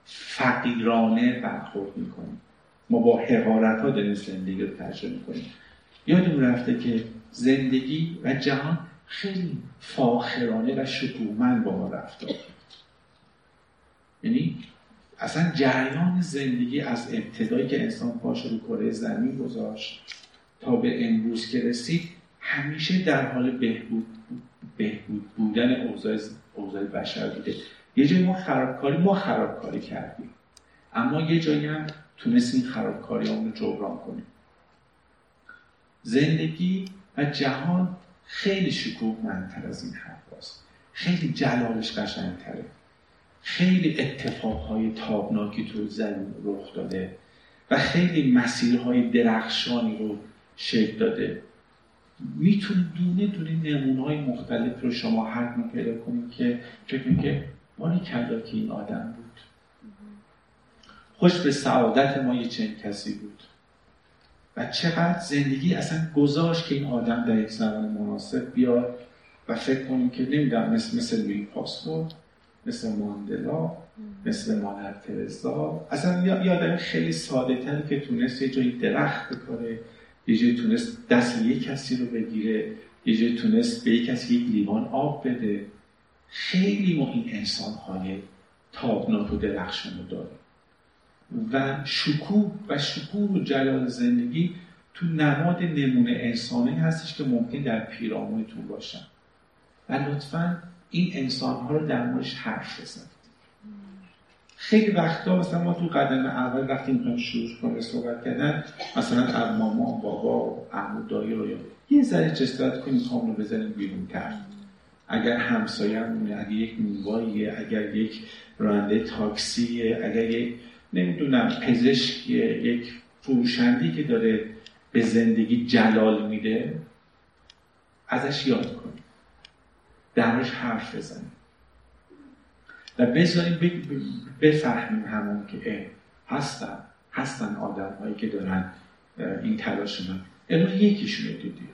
S3: فقیرانه برخورد می‌کنیم. ما با حقارت ها داریم زندگی رو تجربه می‌کنیم. یادمون رفته که زندگی و جهان خیلی فاخرانه و شکوهمند با ما رفتار یعنی اصلا جریان زندگی از ابتدایی که انسان پاش رو کره زمین گذاشت تا به امروز که رسید همیشه در حال بهبود بهبود بودن اوضاع اوضاع بشر بوده. یه جایی ما خرابکاری ما خرابکاری کردیم. اما یه جایی هم تونستیم خرابکاری رو جبران کنیم. زندگی و جهان خیلی شکوه منتر از این حرف خیلی جلالش قشنگتره. خیلی اتفاقهای تابناکی تو زمین رخ داده و خیلی مسیرهای درخشانی رو شکل داده. می‌تونه دونه دونه نمونه های مختلف رو شما هر پیدا کنید که فکر که باری کلا که این آدم بود. خوش به سعادت ما یه چنین کسی بود. و چقدر زندگی اصلا گذاشت که این آدم در یک زمان مناسب بیاد و فکر کنیم که نمی‌دونم مثل مثل لوی پاسپورت مثل ماندلا مثل مادر ترزا. اصلا یه آدم خیلی ساده تر که تونست یه جایی درخت بکاره یه جایی تونست دست یه کسی رو بگیره یه جایی تونست به یه کسی یک لیوان آب بده. خیلی ما این انسان های تابناک و درخشان رو داریم و شکوه و شکوه و جلال زندگی تو نماد نمونه انسانی هستش که ممکن در پیرامونتون باشن. و لطفا این انسان ها رو در موردش حرف بزنید. خیلی وقتا مثلا ما تو قدم اول وقتی می‌خوایم شروع کنیم صحبت کردن مثلا از ماما بابا عمو دایی رو یه ذره جسارت کنیم می‌خوام رو بزنیم بیرون تر اگر همسایه اگر یک نونواییه اگر یک راننده تاکسیه اگر یک نمی‌دونم پزشکیه یک فروشندی که داره به زندگی جلال میده ازش یاد کنیم درش حرف بزنیم. و بذاریم بفهمیم همون که هستن. هستن آدم هایی که دارن این تلاش من امروز یکیشون رو دیدیم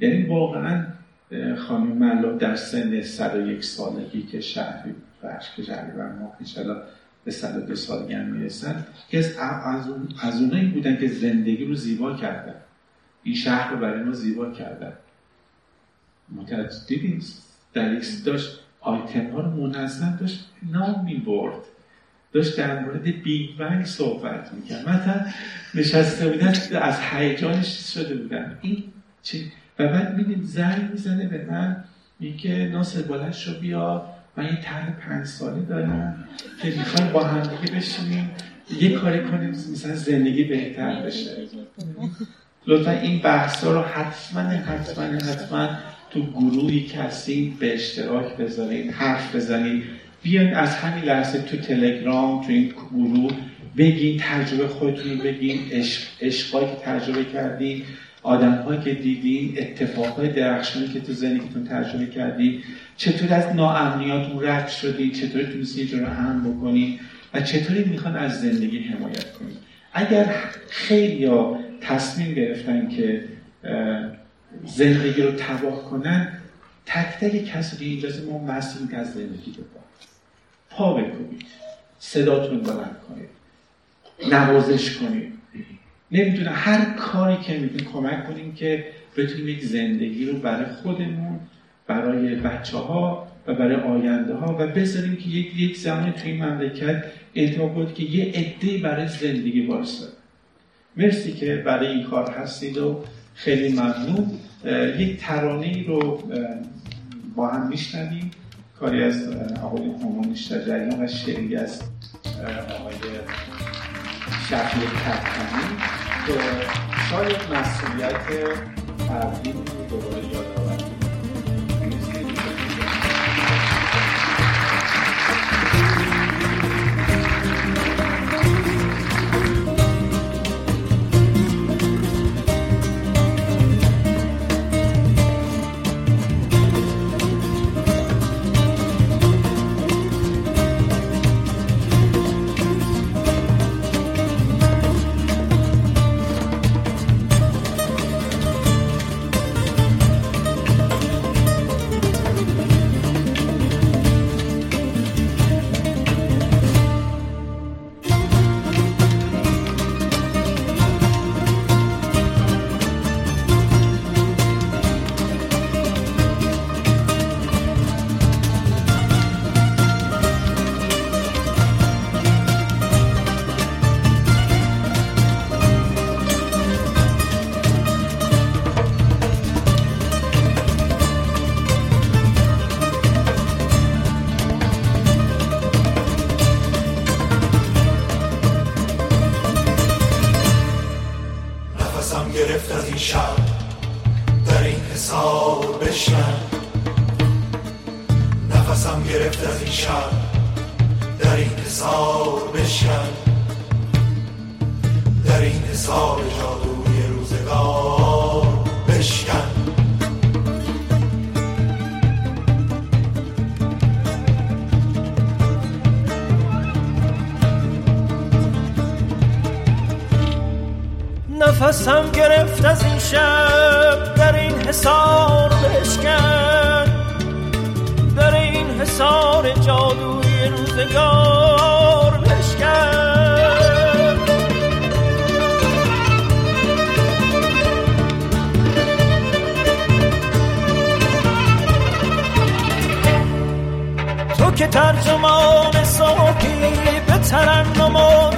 S3: یعنی واقعا خانم ملا در سن یک سالگی که شهری فرش که و ما انشاءالله به 102 سالگی هم می‌رسن که از, از اونایی بودن که زندگی رو زیبا کردن. این شهر رو برای ما زیبا کردن. متعدد در داشت آیتم ها رو منظم داشت نام می برد داشت در مورد بیگ بنگ صحبت می‌کرد. مثلا نشسته بودن از هیجانش شده بودن. این چی؟ و بعد میدیم زنگ می‌زنه به من میگه ناصر بلند شو بیا. من یه طرح پنج ساله دارم که می‌خوایم با هم دیگه بشینیم. یه کاری کنیم مثلا زندگی بهتر بشه. لطفا این بحث رو حتما حتما حتما تو گروهی کسی به اشتراک بذارید حرف بزنید بیاین از همین لحظه تو تلگرام تو این گروه بگین تجربه خودتون بگین. عشق که تجربه کردین آدم که دیدین اتفاقهای درخشانی که تو زندگیتون تجربه کردین. چطور از ناامنیاتون رد شدین؟ چطور تونستین رو هم بکنین؟ و چطوری می‌خوان از زندگی حمایت کنین؟ اگر خیلی ها تصمیم گرفتن که زندگی رو تباه کنن تک تک کسی اجازه ما مسئول که از زندگی بکنن پا بکنید صداتون بلند کنید. نوازش کنید. نمی‌دونم هر کاری که می‌تونیم کمک کنیم که بتونیم یک زندگی رو برای خودمون برای بچه ها و برای آینده ها و بذاریم که یک یک زمان توی این مملکت اعتماد بود که یه عده برای زندگی واسه مرسی که برای این کار هستید و خیلی ممنون. یک ترانه رو با هم میشنویم. کاری از آقای همون شجریان و شعری از آقای شفیع کتکنی که شاید مسئولیت فردی
S4: حسار جادوی روزگار تو که ترجمان ساکی به ترنم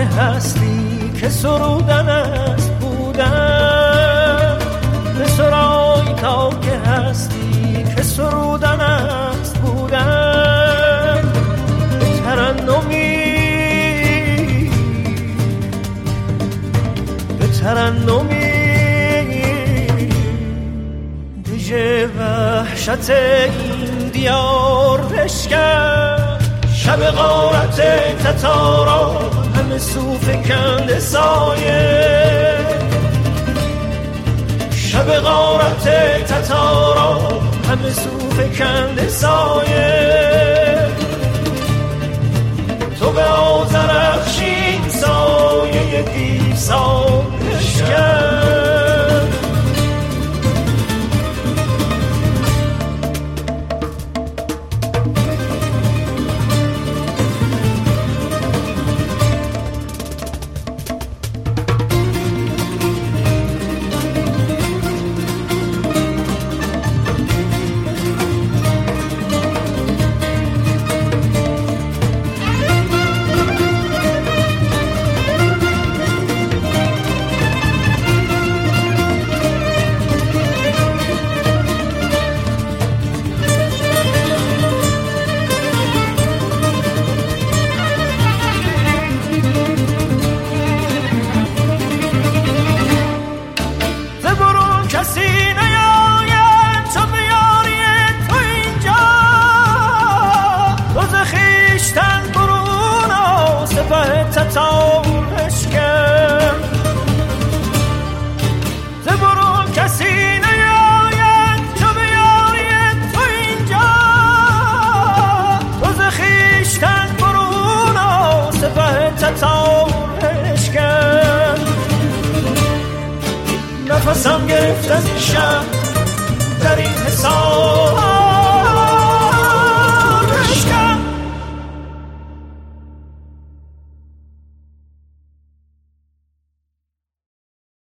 S4: که هستی که سرودن است بودن. به سرای تا که هستی که سرودن است بودن. ترنمی به ترنمی. دیجه وحشت این دیار بشکن شب غارت تتارا همه صوف کند سایه. شب غارت تتارا همه صوف کند سایه. تو به آزرخشین سایه دیسان بشکن